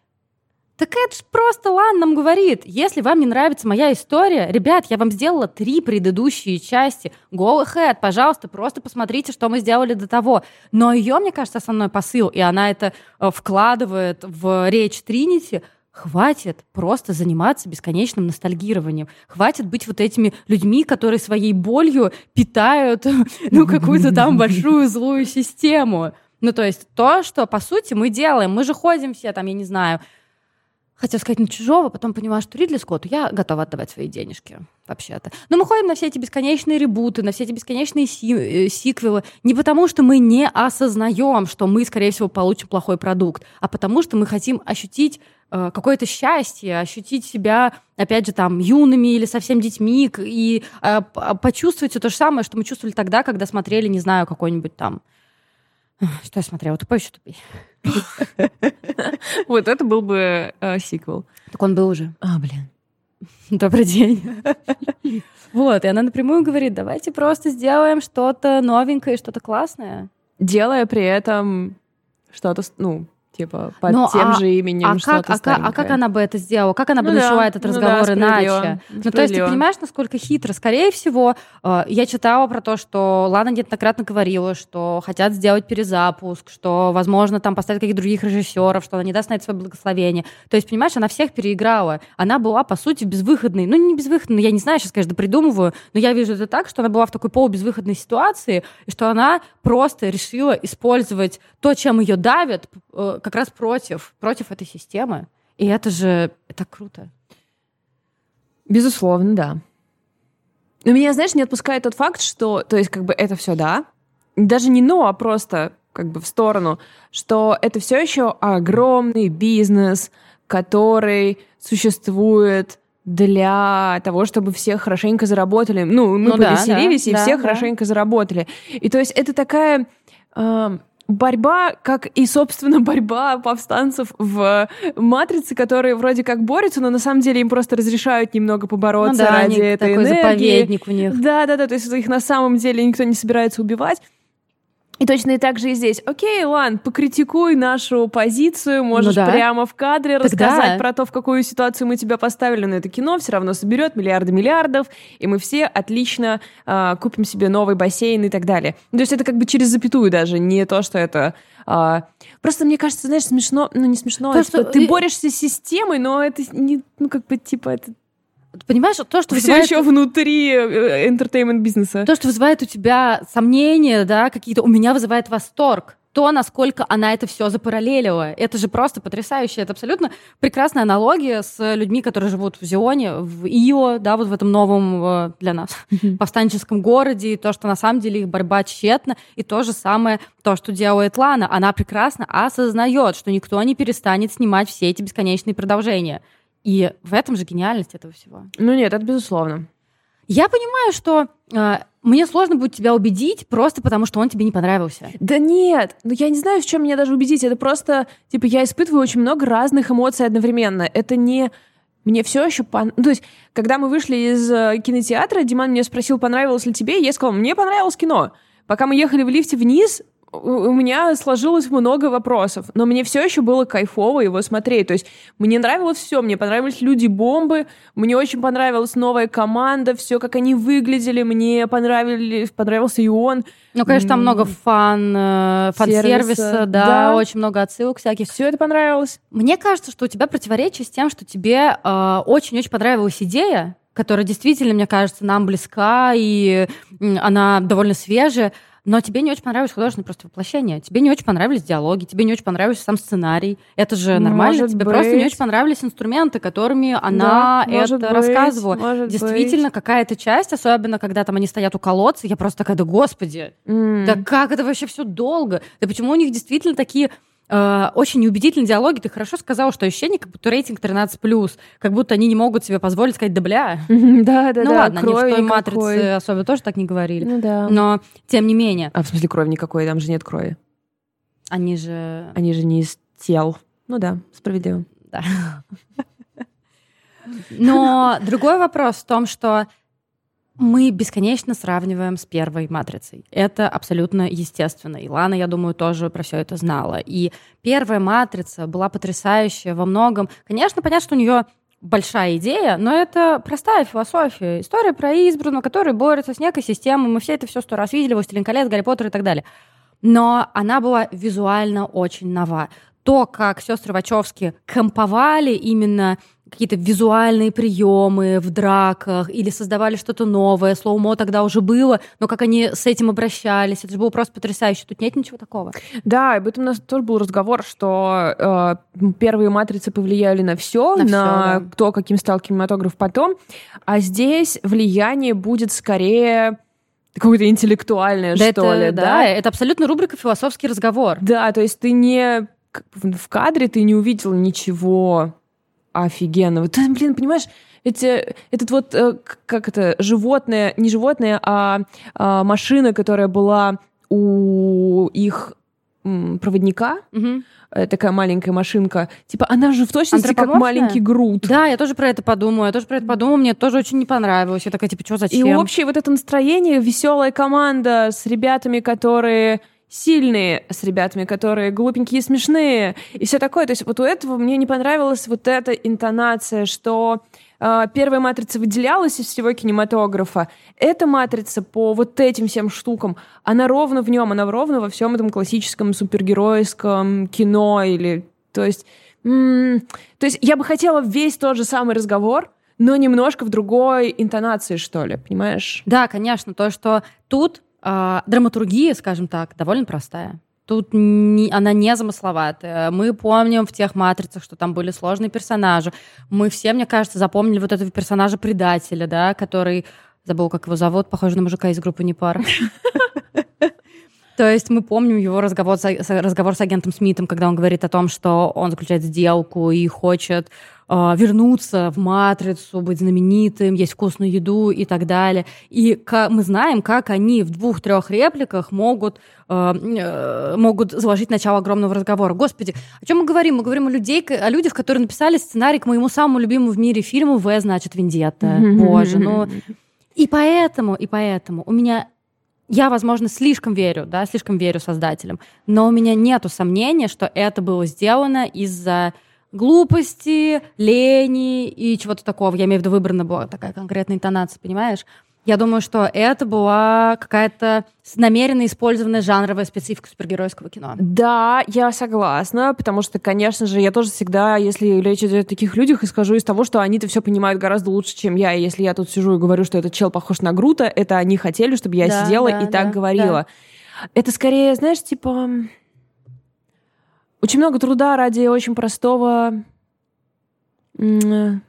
так это ж просто Лан нам говорит. Если вам не нравится моя история, ребят, я вам сделала три предыдущие части. Go ahead, пожалуйста, просто посмотрите, что мы сделали до того. Но ее, мне кажется, основной посыл, и она это э, вкладывает в речь Тринити — Хватит просто заниматься бесконечным ностальгированием. Хватит быть вот этими людьми, которые своей болью питают ну, какую-то там большую злую систему. Ну, то есть то, что, по сути, мы делаем. Мы же ходим все там, я не знаю, хотела сказать на чужого, потом поняла, что Ридли Скотту я готова отдавать свои денежки, вообще-то. Но мы ходим на все эти бесконечные ребуты, на все эти бесконечные си э, сиквелы не потому, что мы не осознаем, что мы, скорее всего, получим плохой продукт, а потому что мы хотим ощутить э, какое-то счастье, ощутить себя, опять же, там, юными или совсем детьми, и э, почувствовать все то же самое, что мы чувствовали тогда, когда смотрели, не знаю, какой-нибудь там что я смотрела? Тупой еще тупей. Вот это был бы э, сиквел. Так он был уже. А, блин. Добрый день. Вот, и она напрямую говорит, давайте просто сделаем что-то новенькое, что-то классное. Делая при этом что-то, ну, типа под ну, тем а, же именем а что-то как, а, а как она бы это сделала? Как она бы ну, начала да, этот разговор ну, да, иначе? Ну, то есть ты понимаешь, насколько хитро? Скорее всего, э, я читала про то, что Лана неоднократно говорила, что хотят сделать перезапуск, что, возможно, там поставить каких-то других режиссеров, что она не даст на это свое благословение. То есть, понимаешь, она всех переиграла. Она была, по сути, безвыходной. Ну, не безвыходной, я не знаю, сейчас, конечно, придумываю, но я вижу это так, что она была в такой полубезвыходной ситуации, и что она просто решила использовать то, чем ее давят, э, как раз против, против этой системы. И это же это круто. Безусловно, да. Но меня, знаешь, не отпускает тот факт, что, то есть, как бы это все, да, даже не но, а просто как бы в сторону, что это все еще огромный бизнес, который существует для того, чтобы все хорошенько заработали. Ну, мы ну, повеселились, да, да, и все да. хорошенько заработали. И то есть это такая... Э, борьба, как и, собственно, борьба повстанцев в «Матрице», которые вроде как борются, но на самом деле им просто разрешают немного побороться ну да, ради этой такой энергии. заповедник у них. Да-да-да, то есть их на самом деле никто не собирается убивать. И точно и так же и здесь. Окей, Лан, покритикуй нашу позицию, можешь ну да. прямо в кадре Тогда... рассказать про то, в какую ситуацию мы тебя поставили, но это кино все равно соберет миллиарды миллиардов, и мы все отлично э, купим себе новый бассейн и так далее. То есть это как бы через запятую даже, не то, что это... Э, просто мне кажется, знаешь, смешно, ну не смешно, то, что ты борешься с системой, но это не, ну как бы типа это Понимаешь, то, что Все вызывает... еще внутри entertainment бизнеса. То, что вызывает у тебя сомнения, да, какие-то, у меня вызывает восторг то, насколько она это все запараллелила. Это же просто потрясающе. Это абсолютно прекрасная аналогия с людьми, которые живут в Зионе, в Ио, да, вот в этом новом э, для нас повстанческом городе, и то, что на самом деле их борьба тщетна, и то же самое, то, что делает Лана. Она прекрасно осознает, что никто не перестанет снимать все эти бесконечные продолжения. И в этом же гениальность этого всего. Ну нет, это безусловно. Я понимаю, что э, мне сложно будет тебя убедить просто потому, что он тебе не понравился. Да нет, ну я не знаю, в чем меня даже убедить. Это просто, типа, я испытываю очень много разных эмоций одновременно. Это не мне все еще пон... Ну, то есть, когда мы вышли из э, кинотеатра, Диман меня спросил, понравилось ли тебе, и я сказала, мне понравилось кино. Пока мы ехали в лифте вниз, у меня сложилось много вопросов, но мне все еще было кайфово его смотреть. То есть мне нравилось все, мне понравились люди-бомбы, мне очень понравилась новая команда, все, как они выглядели, мне понравились, понравился и он. Ну, конечно, там много фан, э, фан-сервиса, да, да, очень много отсылок всяких. Все это понравилось. Мне кажется, что у тебя противоречие с тем, что тебе э, очень-очень понравилась идея, которая действительно, мне кажется, нам близка, и она довольно свежая, но тебе не очень понравилось художественное просто воплощение, тебе не очень понравились диалоги, тебе не очень понравился сам сценарий. Это же нормально, Может тебе быть. просто не очень понравились инструменты, которыми она Да, это быть, рассказывала. может Действительно, какая-то часть, особенно когда там они стоят у колодца, я просто такая, да господи, М. да как это вообще все долго? Да почему у них действительно такие э, очень неубедительные диалоги? Ты хорошо сказала, что ощущение, как будто рейтинг 13+, как будто они не могут себе позволить сказать, да бля. Да, да, ну да. ладно, они в той матрице особо тоже так не говорили. Ну да. Но, тем не менее, А в смысле крови никакой, там же нет крови. они же... Они же не из тел. Ну да, справедливо. Да. Но другой вопрос в том, что мы бесконечно сравниваем с первой матрицей. Это абсолютно естественно. И Лана, я думаю, тоже про все это знала. И первая матрица была потрясающая во многом. Конечно, понятно, что у нее большая идея, но это простая философия. История про избранного, который борется с некой системой. Мы все это все сто раз видели, «Властелин колец», «Гарри Поттер» и так далее. Но она была визуально очень нова. То, как сестры Вачовски комповали именно какие-то визуальные приемы в драках или создавали что-то новое. Слоумо тогда уже было, но как они с этим обращались, это же было просто потрясающе. Тут нет ничего такого. Да, об этом у нас тоже был разговор, что э, первые матрицы повлияли на все, На на, всё, да. то, каким стал кинематограф потом, а здесь влияние будет скорее какое-то интеллектуальное, да, что это, ли, да, да? это абсолютно рубрика «Философский разговор». Да, то есть ты не в кадре ты не увидел ничего офигенного. Ты, блин, понимаешь, эти, этот вот, э, как это, животное, не животное, а, а машина, которая была у их проводника, э, такая маленькая машинка, типа, она же в точности как маленький груд. Да, я тоже про это подумала, я тоже про это подумала, мне тоже очень не понравилось. Я такая, типа, что, И зачем? общее вот это настроение, веселая команда с ребятами, которые сильные, с ребятами, которые глупенькие и смешные, и все такое. То есть вот у этого мне не понравилась вот эта интонация, что э, первая матрица выделялась из всего кинематографа. Эта матрица по вот этим всем штукам, она ровно в нем, она ровно во всем этом классическом супергеройском кино или... То есть, м, то есть я бы хотела весь тот же самый разговор, но немножко в другой интонации, что ли, понимаешь? Да, конечно, то, что тут а, драматургия, скажем так, довольно простая. Тут не- она не замысловатая. Мы помним в тех матрицах, что там были сложные персонажи. Мы все, мне кажется, запомнили вот этого персонажа-предателя, да, который... Забыл, как его зовут, похоже на мужика из группы Непар. То есть мы помним его разговор с, с- разговор с агентом Смитом, когда он говорит о том, что он заключает сделку и хочет вернуться в матрицу, быть знаменитым, есть вкусную еду и так далее. И мы знаем, как они в двух-трех репликах могут, э, э, могут заложить начало огромного разговора. Господи, о чем мы говорим? Мы говорим о, людей, о людях, которые написали сценарий к моему самому любимому в мире фильму «В, значит, Вендетта». Боже, ну... И поэтому, и поэтому у меня я, возможно, слишком верю, да, слишком верю создателям, но у меня нету сомнения, что это было сделано из-за глупости, лени и чего-то такого. Я имею в виду, выбрана была такая конкретная интонация, понимаешь? Я думаю, что это была какая-то намеренно использованная жанровая специфика супергеройского кино. Да, я согласна, потому что, конечно же, я тоже всегда, если речь идет о таких людях, исхожу из того, что они-то все понимают гораздо лучше, чем я. И если я тут сижу и говорю, что этот чел похож на Грута, это они хотели, чтобы я Да, сидела да, и так да, говорила. Это скорее, знаешь, типа... Очень много труда ради очень простого... Не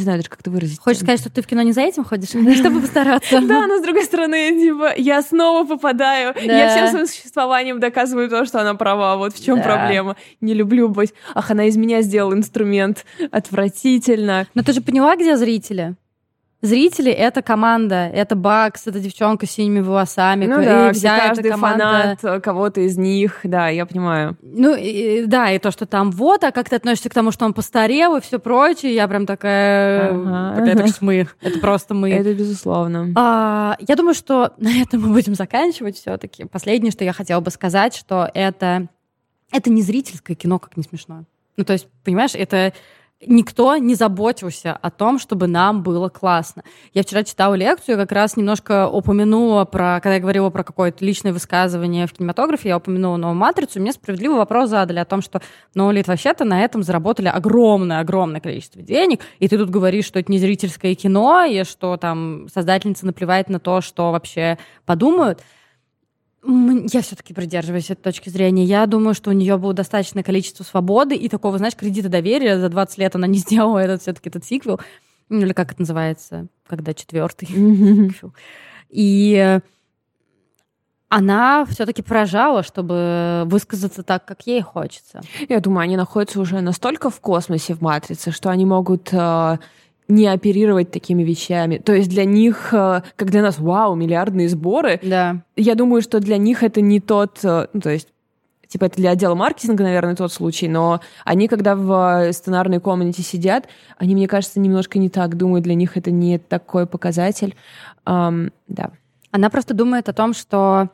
знаю даже, как это выразить. Хочешь сказать, что ты в кино не за этим ходишь, чтобы постараться? Да, но с другой стороны, типа, я снова попадаю. Да. Я всем своим существованием доказываю то, что она права. Вот в чем проблема. Не люблю быть. Ах, она из меня сделала инструмент. Отвратительно. Но ты же поняла, где зрители? Зрители — это команда, это Бакс, это девчонка с синими волосами, Ну и да, вся эта каждый команда. фанат э, кого-то из них. Да, я понимаю. Ну, и- да, и то, что там вот, а как ты относишься к тому, что он постарел и все прочее, я прям такая... Ага. «Так что мы, это просто мы. Это безусловно. А, я думаю, что на этом мы будем заканчивать все-таки. Последнее, что я хотела бы сказать, что это, это не зрительское кино, как не смешно. Ну, то есть, понимаешь, это никто не заботился о том, чтобы нам было классно. Я вчера читала лекцию, как раз немножко упомянула про, когда я говорила про какое-то личное высказывание в кинематографе, я упомянула новую матрицу, и мне справедливый вопрос задали о том, что Лид, вообще-то на этом заработали огромное-огромное количество денег, и ты тут говоришь, что это не зрительское кино, и что там создательница наплевает на то, что вообще подумают. Я все-таки придерживаюсь этой точки зрения. Я думаю, что у нее было достаточное количество свободы и такого, знаешь, кредита доверия. За 20 лет она не сделала этот все-таки этот сиквел. Ну, или как это называется, когда четвертый. И она все-таки поражала, чтобы высказаться так, как ей хочется. Я думаю, они находятся уже настолько в космосе в матрице, что они могут э, не оперировать такими вещами. То есть для них, э, как для нас, вау, миллиардные сборы. Да. Я думаю, что для них это не тот, э, ну, то есть типа это для отдела маркетинга, наверное, тот случай, но они, когда в э, сценарной комнате сидят, они, мне кажется, немножко не так думают, для них это не такой показатель. Um, да. Она просто думает о том, что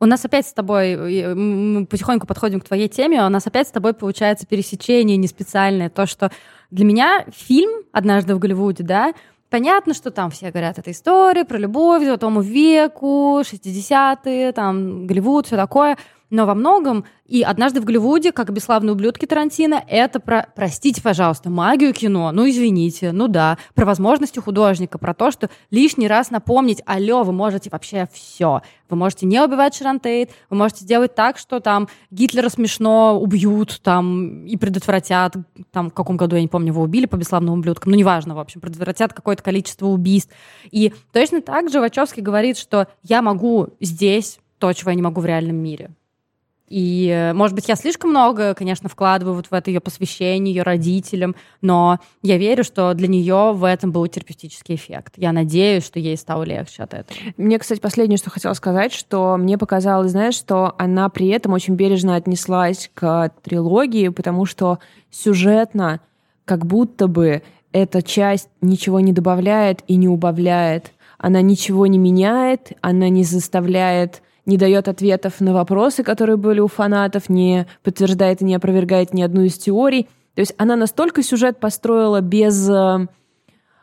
у нас опять с тобой, мы потихоньку подходим к твоей теме, у нас опять с тобой получается пересечение не специальное, то, что для меня фильм «Однажды в Голливуде», да, Понятно, что там все говорят эта история про любовь, золотому веку, 60-е, там, Голливуд, все такое – но во многом и «Однажды в Голливуде», как «Бесславные ублюдки» Тарантино, это про, простите, пожалуйста, магию кино, ну извините, ну да, про возможности художника, про то, что лишний раз напомнить, алло, вы можете вообще все. Вы можете не убивать Шарон Тейт, вы можете сделать так, что там Гитлера смешно убьют там и предотвратят, там в каком году, я не помню, его убили по бесславным ублюдкам, ну неважно, в общем, предотвратят какое-то количество убийств. И точно так же Вачовский говорит, что я могу здесь то, чего я не могу в реальном мире. И, э, может быть, я слишком много, конечно, вкладываю вот в это ее посвящение ее родителям, но я верю, что для нее в этом был терапевтический эффект. Я надеюсь, что ей стало легче от этого. Мне, кстати, последнее, что хотела сказать, что мне показалось, знаешь, что она при этом очень бережно отнеслась к трилогии, потому что сюжетно как будто бы эта часть ничего не добавляет и не убавляет. Она ничего не меняет, она не заставляет не дает ответов на вопросы, которые были у фанатов, не подтверждает и не опровергает ни одну из теорий. То есть она настолько сюжет построила без... Э,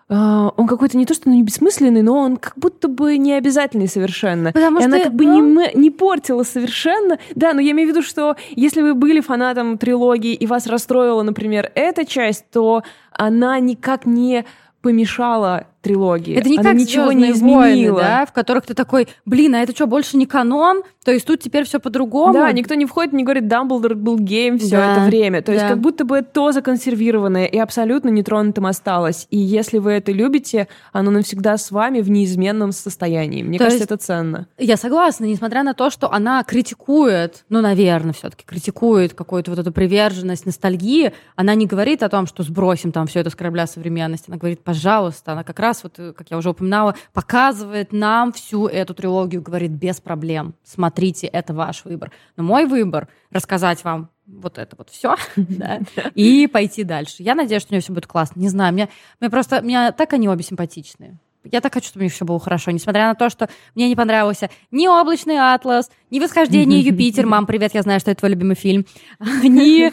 э, он какой-то не то, что ну, не бессмысленный, но он как будто бы не обязательный совершенно. Потому и что она как бы не, не портила совершенно. Да, но я имею в виду, что если вы были фанатом трилогии и вас расстроила, например, эта часть, то она никак не помешала трилогии. Это не Она как ничего не изменила. Войны, да, в которых ты такой, блин, а это что, больше не канон? То есть тут теперь все по-другому? Да, никто не входит, не говорит, Дамблдор был гейм все да, это время. То да. есть как будто бы то законсервированное и абсолютно нетронутым осталось. И если вы это любите, оно навсегда с вами в неизменном состоянии. Мне то кажется, это ценно. Я согласна, несмотря на то, что она критикует, ну, наверное, все-таки критикует какую-то вот эту приверженность, ностальгии, она не говорит о том, что сбросим там все это с корабля современности. Она говорит, пожалуйста, она как раз раз, вот, э, как я уже упоминала, показывает нам всю эту трилогию, говорит, без проблем, смотрите, это ваш выбор. Но мой выбор — рассказать вам вот это вот все, да, и пойти дальше. Я надеюсь, что у нее все будет классно. Не знаю, мне, мне просто, мне так они обе симпатичные. Я так хочу, чтобы у них все было хорошо, несмотря на то, что мне не понравился ни «Облачный атлас», ни «Восхождение Юпитер», мам, привет, я знаю, что это твой любимый фильм, ни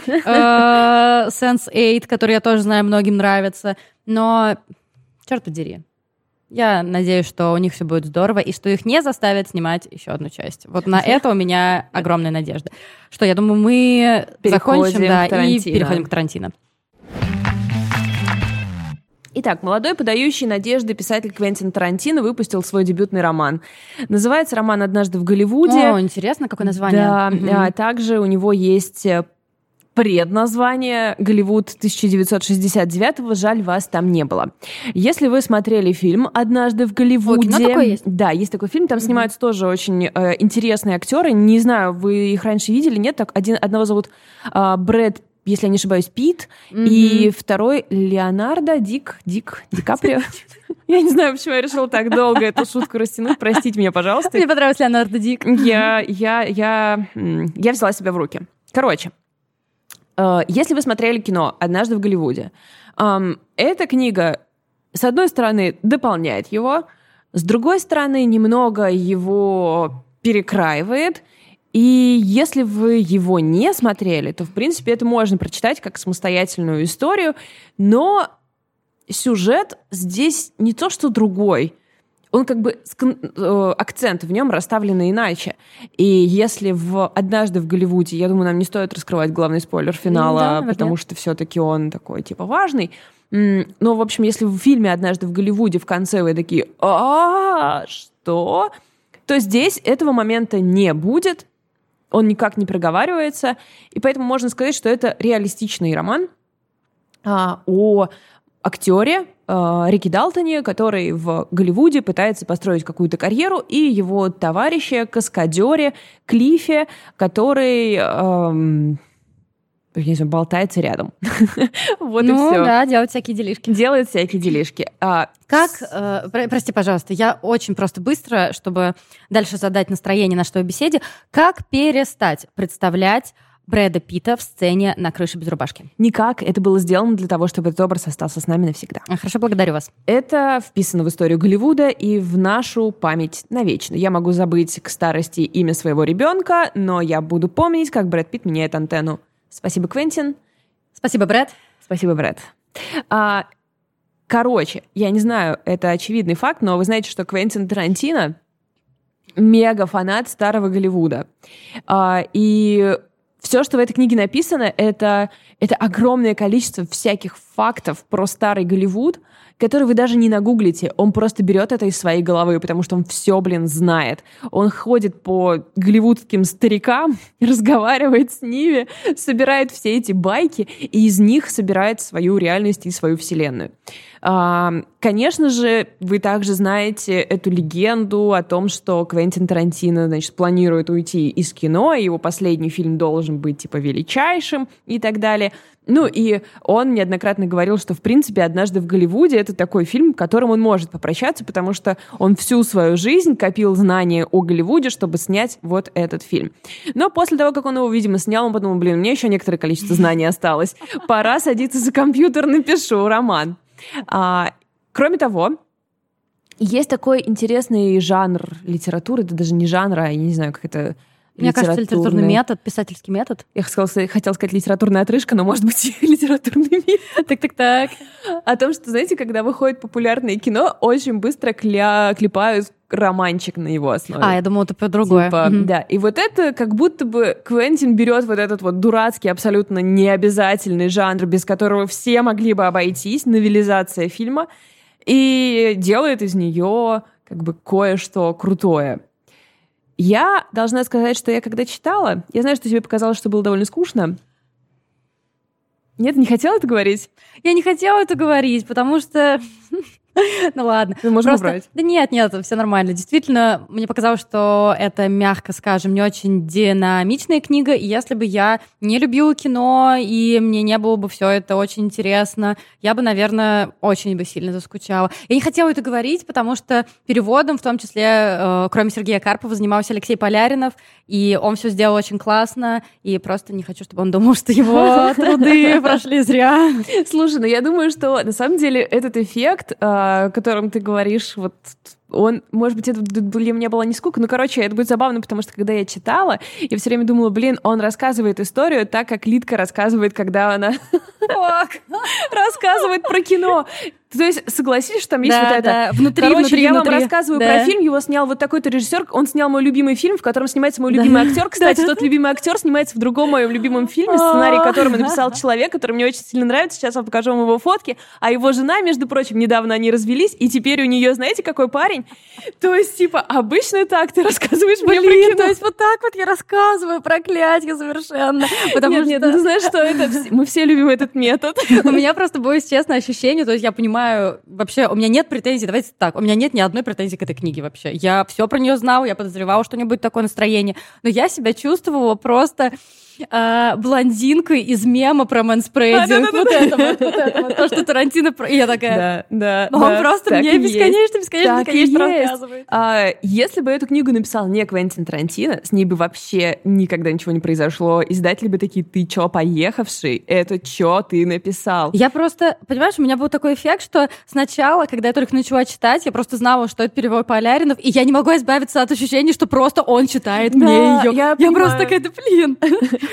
«Sense8», который я тоже знаю, многим нравится, но черт подери. Я надеюсь, что у них все будет здорово, и что их не заставят снимать еще одну часть. Вот на это у меня огромная надежда. Что, я думаю, мы переходим закончим, да, и переходим к Тарантино. Итак, молодой подающий надежды писатель Квентин Тарантино выпустил свой дебютный роман. Называется роман «Однажды в Голливуде». О, интересно, какое название. Да, угу. а также у него есть э, предназвание «Голливуд 1969-го», жаль, вас там не было. Если вы смотрели фильм «Однажды в Голливуде», О, такой есть? да, есть такой фильм, там mm-hmm. снимаются тоже очень э, интересные актеры. Не знаю, вы их раньше видели, нет? Так один одного зовут э, Брэд если я не ошибаюсь, Пит, mm-hmm. и второй Леонардо Дик, Дик, Ди Каприо. Я не знаю, почему я решила так долго эту шутку растянуть. Простите меня, пожалуйста. Мне понравился Леонардо Дик. Я, я, я, я взяла себя в руки. Короче, если вы смотрели кино «Однажды в Голливуде», эта книга, с одной стороны, дополняет его, с другой стороны, немного его перекраивает, и если вы его не смотрели, то, в принципе, это можно прочитать как самостоятельную историю, но сюжет здесь не то что другой он как бы э, акцент в нем расставлены иначе. И если в однажды в Голливуде, я думаю, нам не стоит раскрывать главный спойлер финала, да, потому что все-таки он такой типа важный. Но, в общем, если в фильме «Однажды в Голливуде» в конце вы такие «А, что?» то здесь этого момента не будет, он никак не проговаривается, и поэтому можно сказать, что это реалистичный роман а, о актере э, Рики Далтоне, который в Голливуде пытается построить какую-то карьеру, и его товарища, каскадере Клифе, который... Я не знаю, болтается рядом. вот ну, и все. да, делает всякие делишки. Делает всякие делишки. А, как, э, про, прости, пожалуйста, я очень просто быстро, чтобы дальше задать настроение нашей беседе, как перестать представлять Брэда Питта в сцене на крыше без рубашки? Никак. Это было сделано для того, чтобы этот образ остался с нами навсегда. А, хорошо, благодарю вас. Это вписано в историю Голливуда и в нашу память навечно. Я могу забыть к старости имя своего ребенка, но я буду помнить, как Брэд Питт меняет антенну. Спасибо, Квентин. Спасибо, Брэд. Спасибо, Брэд. А, короче, я не знаю, это очевидный факт, но вы знаете, что Квентин Тарантино мега фанат старого Голливуда. А, и все, что в этой книге написано, это, это огромное количество всяких фактов про старый Голливуд, который вы даже не нагуглите. Он просто берет это из своей головы, потому что он все, блин, знает. Он ходит по голливудским старикам, разговаривает с ними, собирает все эти байки, и из них собирает свою реальность и свою вселенную. Конечно же, вы также знаете эту легенду о том, что Квентин Тарантино, значит, планирует уйти из кино, и его последний фильм должен быть, типа, величайшим и так далее. Ну, и он неоднократно говорил, что, в принципе, «Однажды в Голливуде» — это такой фильм, которым он может попрощаться, потому что он всю свою жизнь копил знания о Голливуде, чтобы снять вот этот фильм. Но после того, как он его, видимо, снял, он подумал, блин, мне еще некоторое количество знаний осталось. Пора садиться за компьютер, напишу роман. А, кроме того, есть такой интересный жанр литературы, это даже не жанр, а я не знаю, как это мне кажется, литературный метод, писательский метод. Я хотела, хотела сказать литературная отрыжка, но, может быть, литературный метод. Так-так-так. О том, что, знаете, когда выходит популярное кино, очень быстро кля... клепают романчик на его основе. А, я думала, это про другое. Типа, mm-hmm. Да, и вот это как будто бы Квентин берет вот этот вот дурацкий, абсолютно необязательный жанр, без которого все могли бы обойтись, новелизация фильма, и делает из нее как бы кое-что крутое. Я должна сказать, что я когда читала, я знаю, что тебе показалось, что было довольно скучно. Нет, не хотела это говорить? Я не хотела это говорить, потому что Ну ладно. Мы можем Просто... убрать. Да нет, нет, все нормально. Действительно, мне показалось, что это, мягко скажем, не очень динамичная книга, и если бы я не любила кино, и мне не было бы все это очень интересно, я бы, наверное, очень бы сильно заскучала. Я не хотела это говорить, потому что переводом, в том числе, э, кроме Сергея Карпова, занимался Алексей Поляринов, и он все сделал очень классно, и просто не хочу, чтобы он думал, что его труды прошли зря. Слушай, ну я думаю, что на самом деле этот эффект э, о котором ты говоришь, вот он, может быть, это для меня была не скука, но, короче, это будет забавно, потому что, когда я читала, я все время думала, блин, он рассказывает историю так, как Литка рассказывает, когда она рассказывает про кино. То есть, согласись, что там есть да, вот это. Да. Внутри, Короче, внутри, я внутри. вам рассказываю да. про фильм, его снял вот такой-то режиссер, он снял мой любимый фильм, в котором снимается мой любимый актер. Кстати, тот любимый актер снимается в другом моем любимом фильме, сценарий которого написал человек, который мне очень сильно нравится. Сейчас я покажу вам его фотки. А его жена, между прочим, недавно они развелись, и теперь у нее, знаете, какой парень? То есть, типа, обычно так ты рассказываешь про кино. то есть вот так вот я рассказываю, проклятие совершенно. Потому нет, что... нет, ну, ты знаешь, что это? Мы все любим этот метод. У меня просто было, честно, ощущение, то есть я понимаю вообще у меня нет претензий, давайте так, у меня нет ни одной претензии к этой книге вообще. Я все про нее знала, я подозревала, что у нее будет такое настроение, но я себя чувствовала просто э, блондинкой из мема про мэнспрейдинг. Вот это вот, вот это вот, то, что Тарантино... И я такая... Да, да. Он просто мне бесконечно, бесконечно, бесконечно рассказывает. А, если бы эту книгу написал не Квентин Тарантино, с ней бы вообще никогда ничего не произошло. Издатели бы такие, ты чё, поехавший? Это чё ты написал? Я просто, понимаешь, у меня был такой эффект, что сначала, когда я только начала читать, я просто знала, что это перевод Поляринов, и я не могу избавиться от ощущения, что просто он читает мне ее. Я, я просто такая, да блин.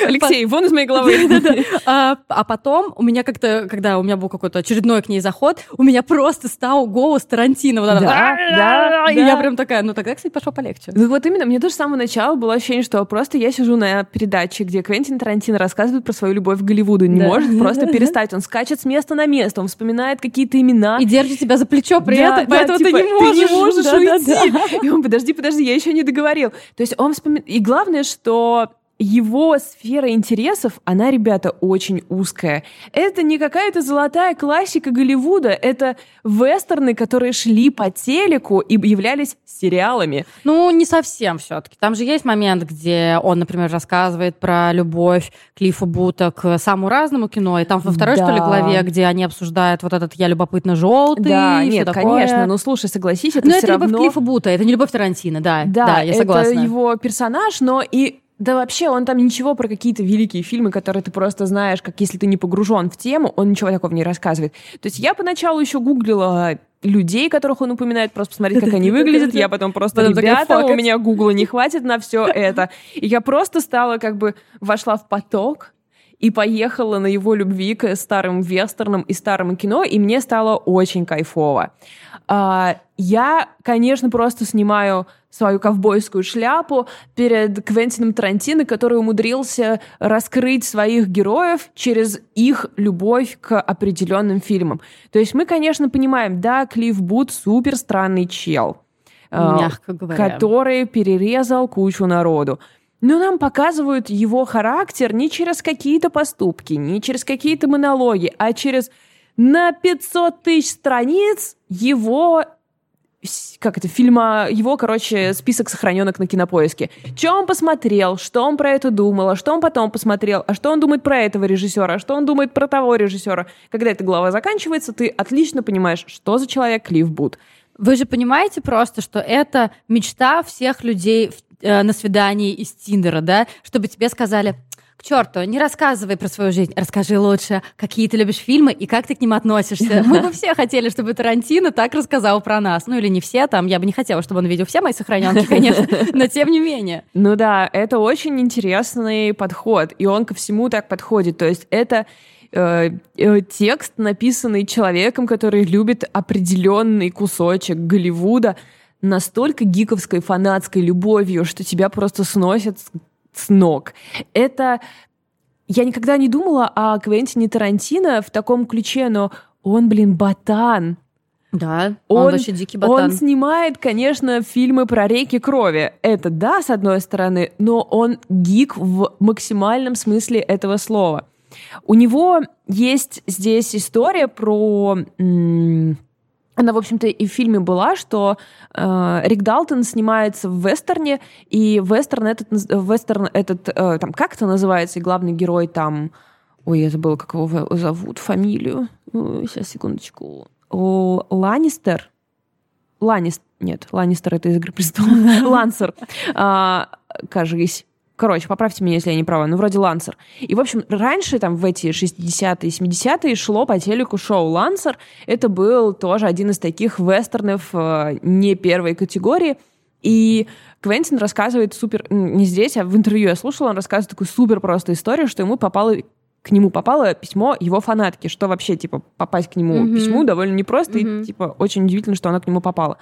Алексей, вон из моей головы. А, а потом у меня как-то, когда у меня был какой-то очередной к ней заход, у меня просто стал голос Тарантино. Да, да, да. И я прям такая, ну тогда, кстати, пошло полегче. Ну вот именно, мне тоже с самого начала было ощущение, что просто я сижу на передаче, где Квентин Тарантино рассказывает про свою любовь к Голливуду, не может просто перестать. Он скачет с места на место, он вспоминает какие-то имена. И держит тебя за плечо при этом, поэтому типа, ты не можешь. уйти. И он, подожди, подожди, я еще не договорил. То есть он вспоминает... И главное, что его сфера интересов, она, ребята, очень узкая. Это не какая-то золотая классика Голливуда, это вестерны, которые шли по телеку и являлись сериалами. Ну, не совсем все-таки. Там же есть момент, где он, например, рассказывает про любовь Клиффа Бута к самому разному кино, и там во второй, что ли, Да. главе, где они обсуждают вот этот «Я любопытно желтый», да, нет, такое. конечно. Ну, слушай, согласись, это Но все это любовь равно... Клиффа Бута, это не любовь Тарантино, да. Да, я это согласна. его персонаж, но и да вообще он там ничего про какие-то великие фильмы, которые ты просто знаешь, как если ты не погружен в тему, он ничего такого не рассказывает. То есть я поначалу еще гуглила людей, которых он упоминает, просто посмотреть, как они выглядят. Я потом просто, Потом ребята, у меня гугла не хватит на все это. И я просто стала как бы, вошла в поток, и поехала на его любви к старым вестернам и старому кино, и мне стало очень кайфово. А, я, конечно, просто снимаю свою ковбойскую шляпу перед Квентином Тарантино, который умудрился раскрыть своих героев через их любовь к определенным фильмам. То есть мы, конечно, понимаем, да, Клифф Бут супер странный чел, а, Мягко говоря. который перерезал кучу народу. Но нам показывают его характер не через какие-то поступки, не через какие-то монологи, а через на 500 тысяч страниц его как это, фильма, его, короче, список сохраненок на кинопоиске. Что он посмотрел, что он про это думал, а что он потом посмотрел, а что он думает про этого режиссера, а что он думает про того режиссера. Когда эта глава заканчивается, ты отлично понимаешь, что за человек Клифф Бут. Вы же понимаете просто, что это мечта всех людей в- э, на свидании из Тиндера, да? Чтобы тебе сказали, к черту, не рассказывай про свою жизнь, расскажи лучше, какие ты любишь фильмы и как ты к ним относишься. Мы бы все хотели, чтобы Тарантино так рассказал про нас. Ну или не все там, я бы не хотела, чтобы он видел все мои сохраненки, конечно, но тем не менее. Ну да, это очень интересный подход, и он ко всему так подходит. То есть это э, э, текст, написанный человеком, который любит определенный кусочек Голливуда настолько гиковской фанатской любовью, что тебя просто сносят с, ног. Это я никогда не думала о Квентине Тарантино в таком ключе, но он, блин, ботан. Да, он, Он- вообще дикий Он ботан. снимает, конечно, фильмы про реки крови. Это да, с одной стороны, но он гик в максимальном смысле этого слова. У него есть здесь история про... м, Она, в общем-то, и в фильме была, что э, Рик Далтон снимается в вестерне, и вестерн этот, вестерн этот э, там как это называется, и главный герой там... Ой, я забыла, как его зовут, фамилию. Ой, Сейчас, секундочку. Л- Ланнистер? Ланнис... Нет, Ланнистер — это из «Игры престолов». Лансер. А, Кажись. Короче, поправьте меня, если я не права, ну, вроде Лансер. И, в общем, раньше, там, в эти 60-е, 70-е шло по телеку шоу «Лансер». Это был тоже один из таких вестернов э, не первой категории. И Квентин рассказывает супер... Не здесь, а в интервью я слушала, он рассказывает такую супер просто историю, что ему попало к нему попало письмо его фанатки, что вообще, типа, попасть к нему Мгм. письму довольно непросто, Мгм. и, типа, очень удивительно, что она к нему попала.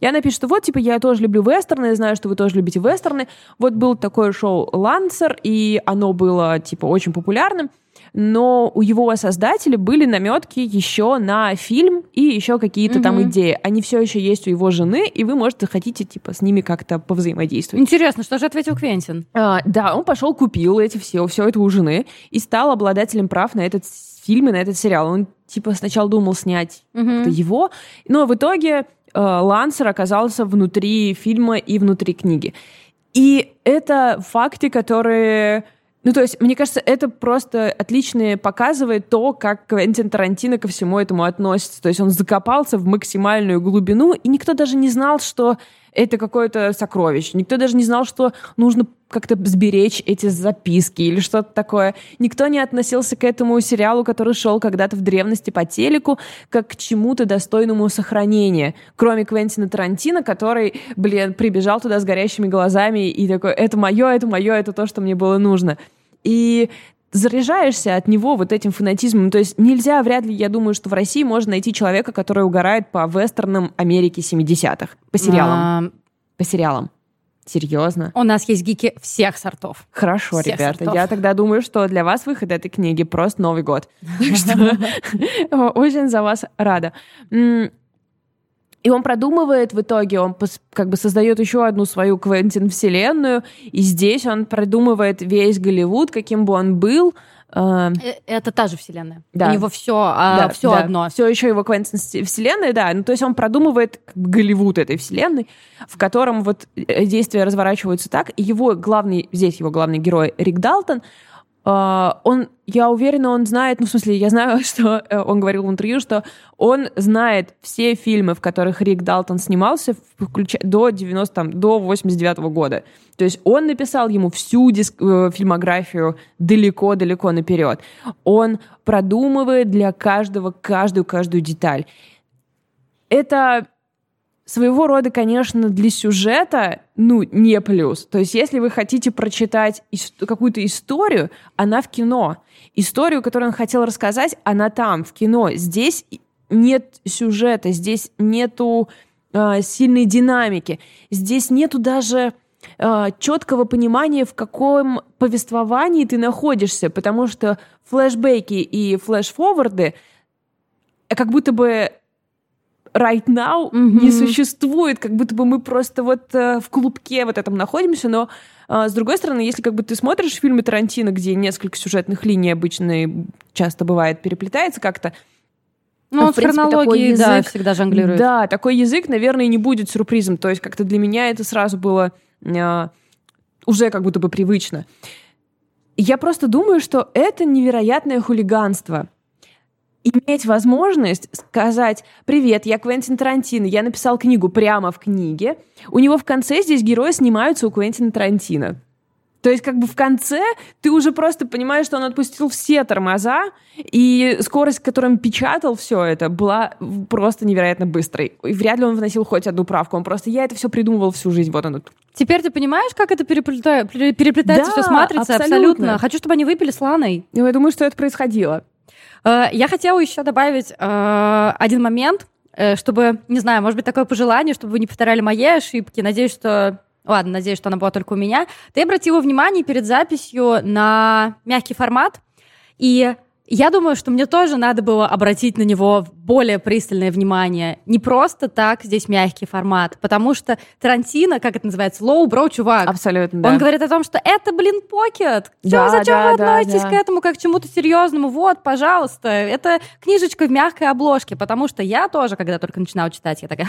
И она пишет, что вот, типа, я тоже люблю вестерны, я знаю, что вы тоже любите вестерны. Вот было такое шоу «Лансер», и оно было, типа, очень популярным, но у его создателя были наметки еще на фильм и еще какие-то там Мгм. идеи. Они все еще есть у его жены, и вы, может, захотите, типа, с ними как-то повзаимодействовать. Интересно, что же ответил Квентин? А, да, он пошел, купил эти все, все это у жены и стал обладателем прав на этот фильм и на этот сериал. Он типа сначала думал снять это его, но в итоге Лансер оказался внутри фильма и внутри книги. И это факты, которые... Ну, то есть, мне кажется, это просто отлично показывает то, как Квентин Тарантино ко всему этому относится. То есть он закопался в максимальную глубину, и никто даже не знал, что это какое-то сокровище. Никто даже не знал, что нужно как-то сберечь эти записки или что-то такое. Никто не относился к этому сериалу, который шел когда-то в древности по телеку, как к чему-то достойному сохранения. Кроме Квентина Тарантино, который, блин, прибежал туда с горящими глазами и такой, это мое, это мое, это то, что мне было нужно. И заряжаешься от него вот этим фанатизмом. То есть нельзя, вряд ли, я думаю, что в России можно найти человека, который угорает по вестернам Америки 70-х. По сериалам. А... По сериалам. Серьезно? У нас есть гики всех сортов. Хорошо, всех ребята. Сортов. Я тогда думаю, что для вас выход этой книги просто Новый год. Так что очень за вас рада. И он продумывает в итоге, он как бы создает еще одну свою Квентин-вселенную, и здесь он продумывает весь Голливуд, каким бы он был. Э, э, это та же вселенная. Да. У него все, а, да, все да. одно. Все еще его Квентин вселенная, да. Ну, то есть он продумывает Голливуд этой вселенной, в котором вот э, действия разворачиваются так. Его главный, здесь его главный герой Рик Далтон, а, он, я уверена, он знает, ну, в смысле, я знаю, что э, он говорил в интервью, что он знает все фильмы, в которых Рик Далтон снимался, включая до 90, там, до 89 -го года. То есть он написал ему всю диск, э, фильмографию далеко-далеко наперед. Он продумывает для каждого каждую-каждую деталь. Это своего рода, конечно, для сюжета, ну, не плюс. То есть, если вы хотите прочитать какую-то историю, она в кино. Историю, которую он хотел рассказать, она там, в кино. Здесь нет сюжета, здесь нету э, сильной динамики, здесь нету даже э, четкого понимания, в каком повествовании ты находишься, потому что флешбеки и флешфорварды как будто бы right now mm-hmm. не существует, как будто бы мы просто вот э, в клубке вот этом находимся, но э, с другой стороны, если как бы ты смотришь фильмы Тарантино, где несколько сюжетных линий обычно часто бывает переплетается как-то, ну, он в, принципе, хронологии, язык, да, всегда жонглирует. Да, такой язык, наверное, не будет сюрпризом. То есть как-то для меня это сразу было э, уже как будто бы привычно. Я просто думаю, что это невероятное хулиганство иметь возможность сказать «Привет, я Квентин Тарантино, я написал книгу прямо в книге». У него в конце здесь герои снимаются у Квентина Тарантино. То есть как бы в конце ты уже просто понимаешь, что он отпустил все тормоза, и скорость, которой он печатал все это, была просто невероятно быстрой. И вряд ли он вносил хоть одну правку. Он просто, я это все придумывал всю жизнь. Вот оно. Теперь ты понимаешь, как это переплета... переплетается да, все с матрицей? Абсолютно. абсолютно. Хочу, чтобы они выпили с Ланой. Ну, я думаю, что это происходило. Э, я хотела еще добавить э, один момент, э, чтобы, не знаю, может быть, такое пожелание, чтобы вы не повторяли мои ошибки. Надеюсь, что Ладно, надеюсь, что она была только у меня. Ты обратила внимание перед записью на мягкий формат. И я думаю, что мне тоже надо было обратить на него более пристальное внимание. Не просто так здесь мягкий формат, потому что Тарантино, как это называется, лоу-бро, чувак. Абсолютно, да. Он говорит о том, что это, блин, покет. Да, зачем да, вы относитесь да, да. к этому как к чему-то серьезному? Вот, пожалуйста, это книжечка в мягкой обложке, потому что я тоже, когда только начинала читать, я такая...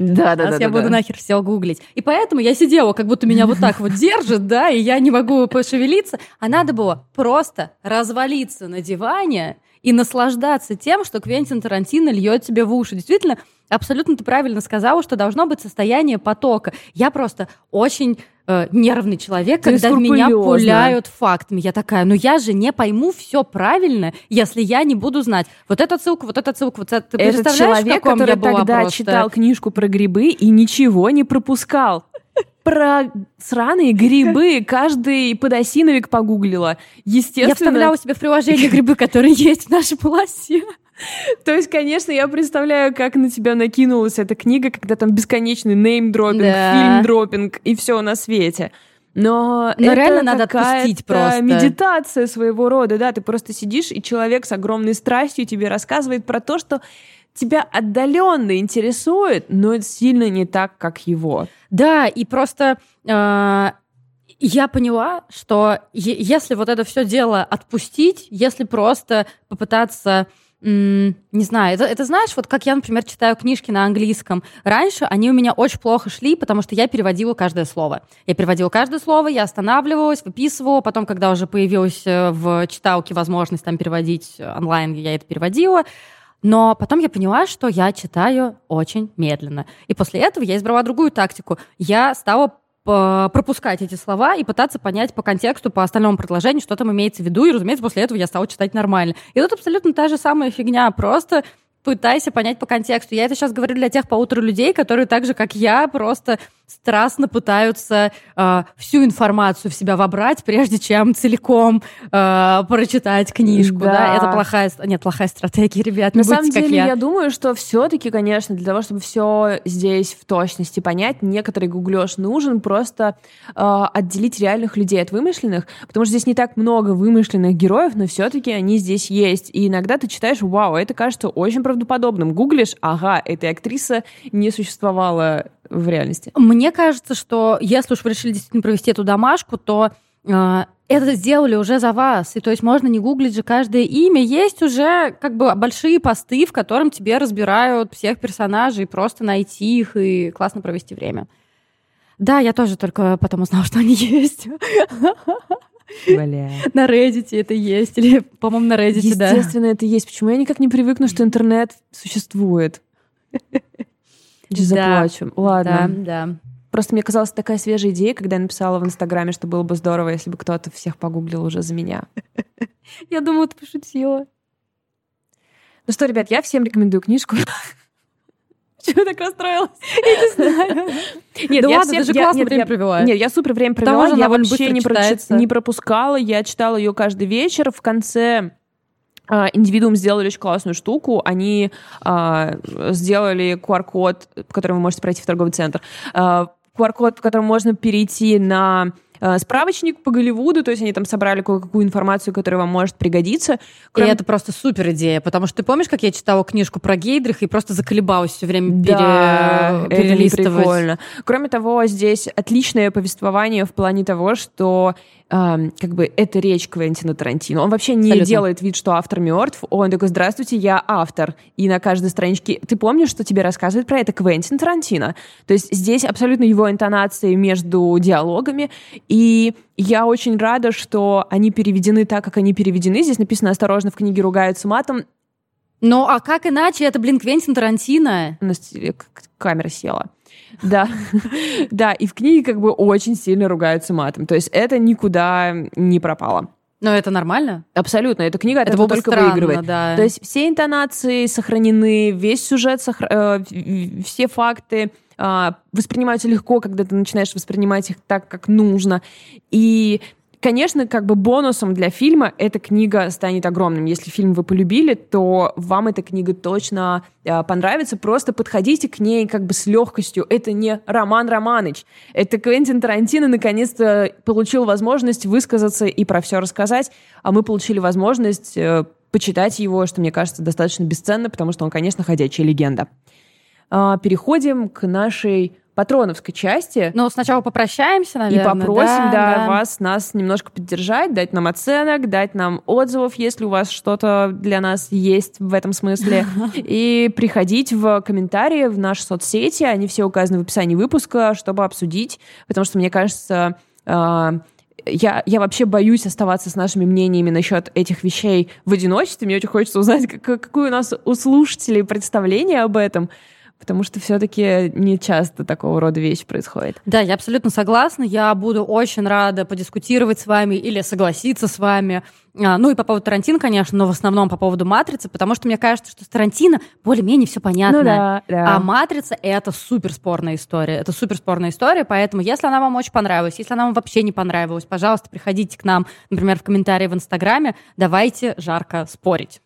Да, да, Сейчас да. я да, буду да. нахер все гуглить. И поэтому я сидела, как будто меня вот так вот держит, да, и я не могу пошевелиться. А надо было просто развалиться на диване и наслаждаться тем, что Квентин Тарантино льет тебе в уши. Действительно, абсолютно ты правильно сказала, что должно быть состояние потока. Я просто очень э, нервный человек, ты когда в меня пуляют фактами. Я такая, ну я же не пойму все правильно, если я не буду знать. Вот эта ссылка, вот эта ссылка, вот это. Ты Этот человек, который тогда просто... читал книжку про грибы и ничего не пропускал про сраные грибы каждый подосиновик погуглила. Естественно. Я вставляла себе в приложение грибы, которые есть в нашей полосе. То есть, конечно, я представляю, как на тебя накинулась эта книга, когда там бесконечный неймдропинг, да. фильм-дропинг и все на свете. Но, Но это реально надо отпустить просто. медитация своего рода, да, ты просто сидишь, и человек с огромной страстью тебе рассказывает про то, что тебя отдаленно интересует, но сильно не так, как его. Да, и просто э, я поняла, что если вот это все дело отпустить, если просто попытаться не знаю, это, это знаешь, вот как я, например, читаю книжки на английском. Раньше они у меня очень плохо шли, потому что я переводила каждое слово. Я переводила каждое слово, я останавливалась, выписывала, потом, когда уже появилась э, в читалке возможность там переводить онлайн, я это переводила. Но потом я поняла, что я читаю очень медленно. И после этого я избрала другую тактику. Я стала пропускать эти слова и пытаться понять по контексту, по остальному предложению, что там имеется в виду. И, разумеется, после этого я стала читать нормально. И тут абсолютно та же самая фигня. Просто пытайся понять по контексту. Я это сейчас говорю для тех полутора людей, которые так же, как я, просто страстно пытаются э, всю информацию в себя вобрать, прежде чем целиком э, прочитать книжку. Да. да. Это плохая, нет, плохая стратегия, ребят. На самом деле, я. я думаю, что все-таки, конечно, для того, чтобы все здесь в точности понять, некоторый гуглеж нужен просто э, отделить реальных людей от вымышленных, потому что здесь не так много вымышленных героев, но все-таки они здесь есть. И иногда ты читаешь, вау, это кажется очень правдоподобным. Гуглишь, ага, эта актриса не существовала в реальности. Мне кажется, что если уж вы решили действительно провести эту домашку, то э, это сделали уже за вас. И то есть можно не гуглить же каждое имя. Есть уже как бы большие посты, в котором тебе разбирают всех персонажей, просто найти их и классно провести время. Да, я тоже только потом узнала, что они есть. Бля. На Reddit это есть. Или, по-моему, на Reddit, Естественно, да. Естественно, это есть. Почему я никак не привыкну, что интернет существует? Заплачу. Ладно. Да, да. Просто мне казалась такая свежая идея, когда я написала в Инстаграме, что было бы здорово, если бы кто-то всех погуглил уже за меня. Я думала, ты пошутила. Ну что, ребят, я всем рекомендую книжку. Почему так расстроилась? Я не знаю. Нет, да я ладно, всем, ты же классно время провела. Нет, я супер время провела. Я вообще не, не пропускала. Я читала ее каждый вечер. В конце Индивидуум сделали очень классную штуку. Они а, сделали QR-код, по которому вы можете пройти в торговый центр. А, QR-код, по которому можно перейти на Э, справочник по Голливуду, то есть они там собрали кое-какую информацию, которая вам может пригодиться. Кроме... И это просто супер идея, потому что ты помнишь, как я читала книжку про Гейдрих и просто заколебалась все время да, пере... перелистывать? Прикольно. Кроме того, здесь отличное повествование в плане того, что э, как бы это речь Квентина Тарантино. Он вообще не Абсолютно. делает вид, что автор мертв. Он такой, здравствуйте, я автор. И на каждой страничке... Ты помнишь, что тебе рассказывает про это Квентин Тарантино? То есть здесь абсолютно его интонации между диалогами. И я очень рада, что они переведены так, как они переведены. Здесь написано «Осторожно, в книге ругаются матом». Ну, а как иначе? Это, блин, Квентин Тарантино. У нас камера села. Да, да, и в книге как бы очень сильно ругаются матом. То есть это никуда не пропало. Но это нормально? Абсолютно. Эта книга это только странно, выигрывает. Да. То есть все интонации сохранены, весь сюжет, сохр... э, все факты э, воспринимаются легко, когда ты начинаешь воспринимать их так, как нужно. И Конечно, как бы бонусом для фильма эта книга станет огромным. Если фильм вы полюбили, то вам эта книга точно э, понравится. Просто подходите к ней как бы с легкостью. Это не Роман Романыч. Это Квентин Тарантино наконец-то получил возможность высказаться и про все рассказать, а мы получили возможность э, почитать его, что мне кажется достаточно бесценно, потому что он, конечно, ходячая легенда. Э, переходим к нашей патроновской части. Ну, сначала попрощаемся, наверное. И попросим, да, да, да, вас, нас немножко поддержать, дать нам оценок, дать нам отзывов, если у вас что-то для нас есть в этом смысле. И приходить в комментарии в наши соцсети, они все указаны в описании выпуска, чтобы обсудить, потому что, мне кажется, а, я, я вообще боюсь оставаться с нашими мнениями насчет этих вещей в одиночестве. Мне очень хочется узнать, как, какое у нас у слушателей представление об этом потому что все-таки не часто такого рода вещи происходит. Да, я абсолютно согласна. Я буду очень рада подискутировать с вами или согласиться с вами. А, ну и по поводу Тарантино, конечно, но в основном по поводу Матрицы, потому что мне кажется, что с Тарантино более-менее все понятно. Ну, да, да. А Матрица — это суперспорная история. Это суперспорная история, поэтому если она вам очень понравилась, если она вам вообще не понравилась, пожалуйста, приходите к нам, например, в комментарии в Инстаграме, давайте жарко спорить.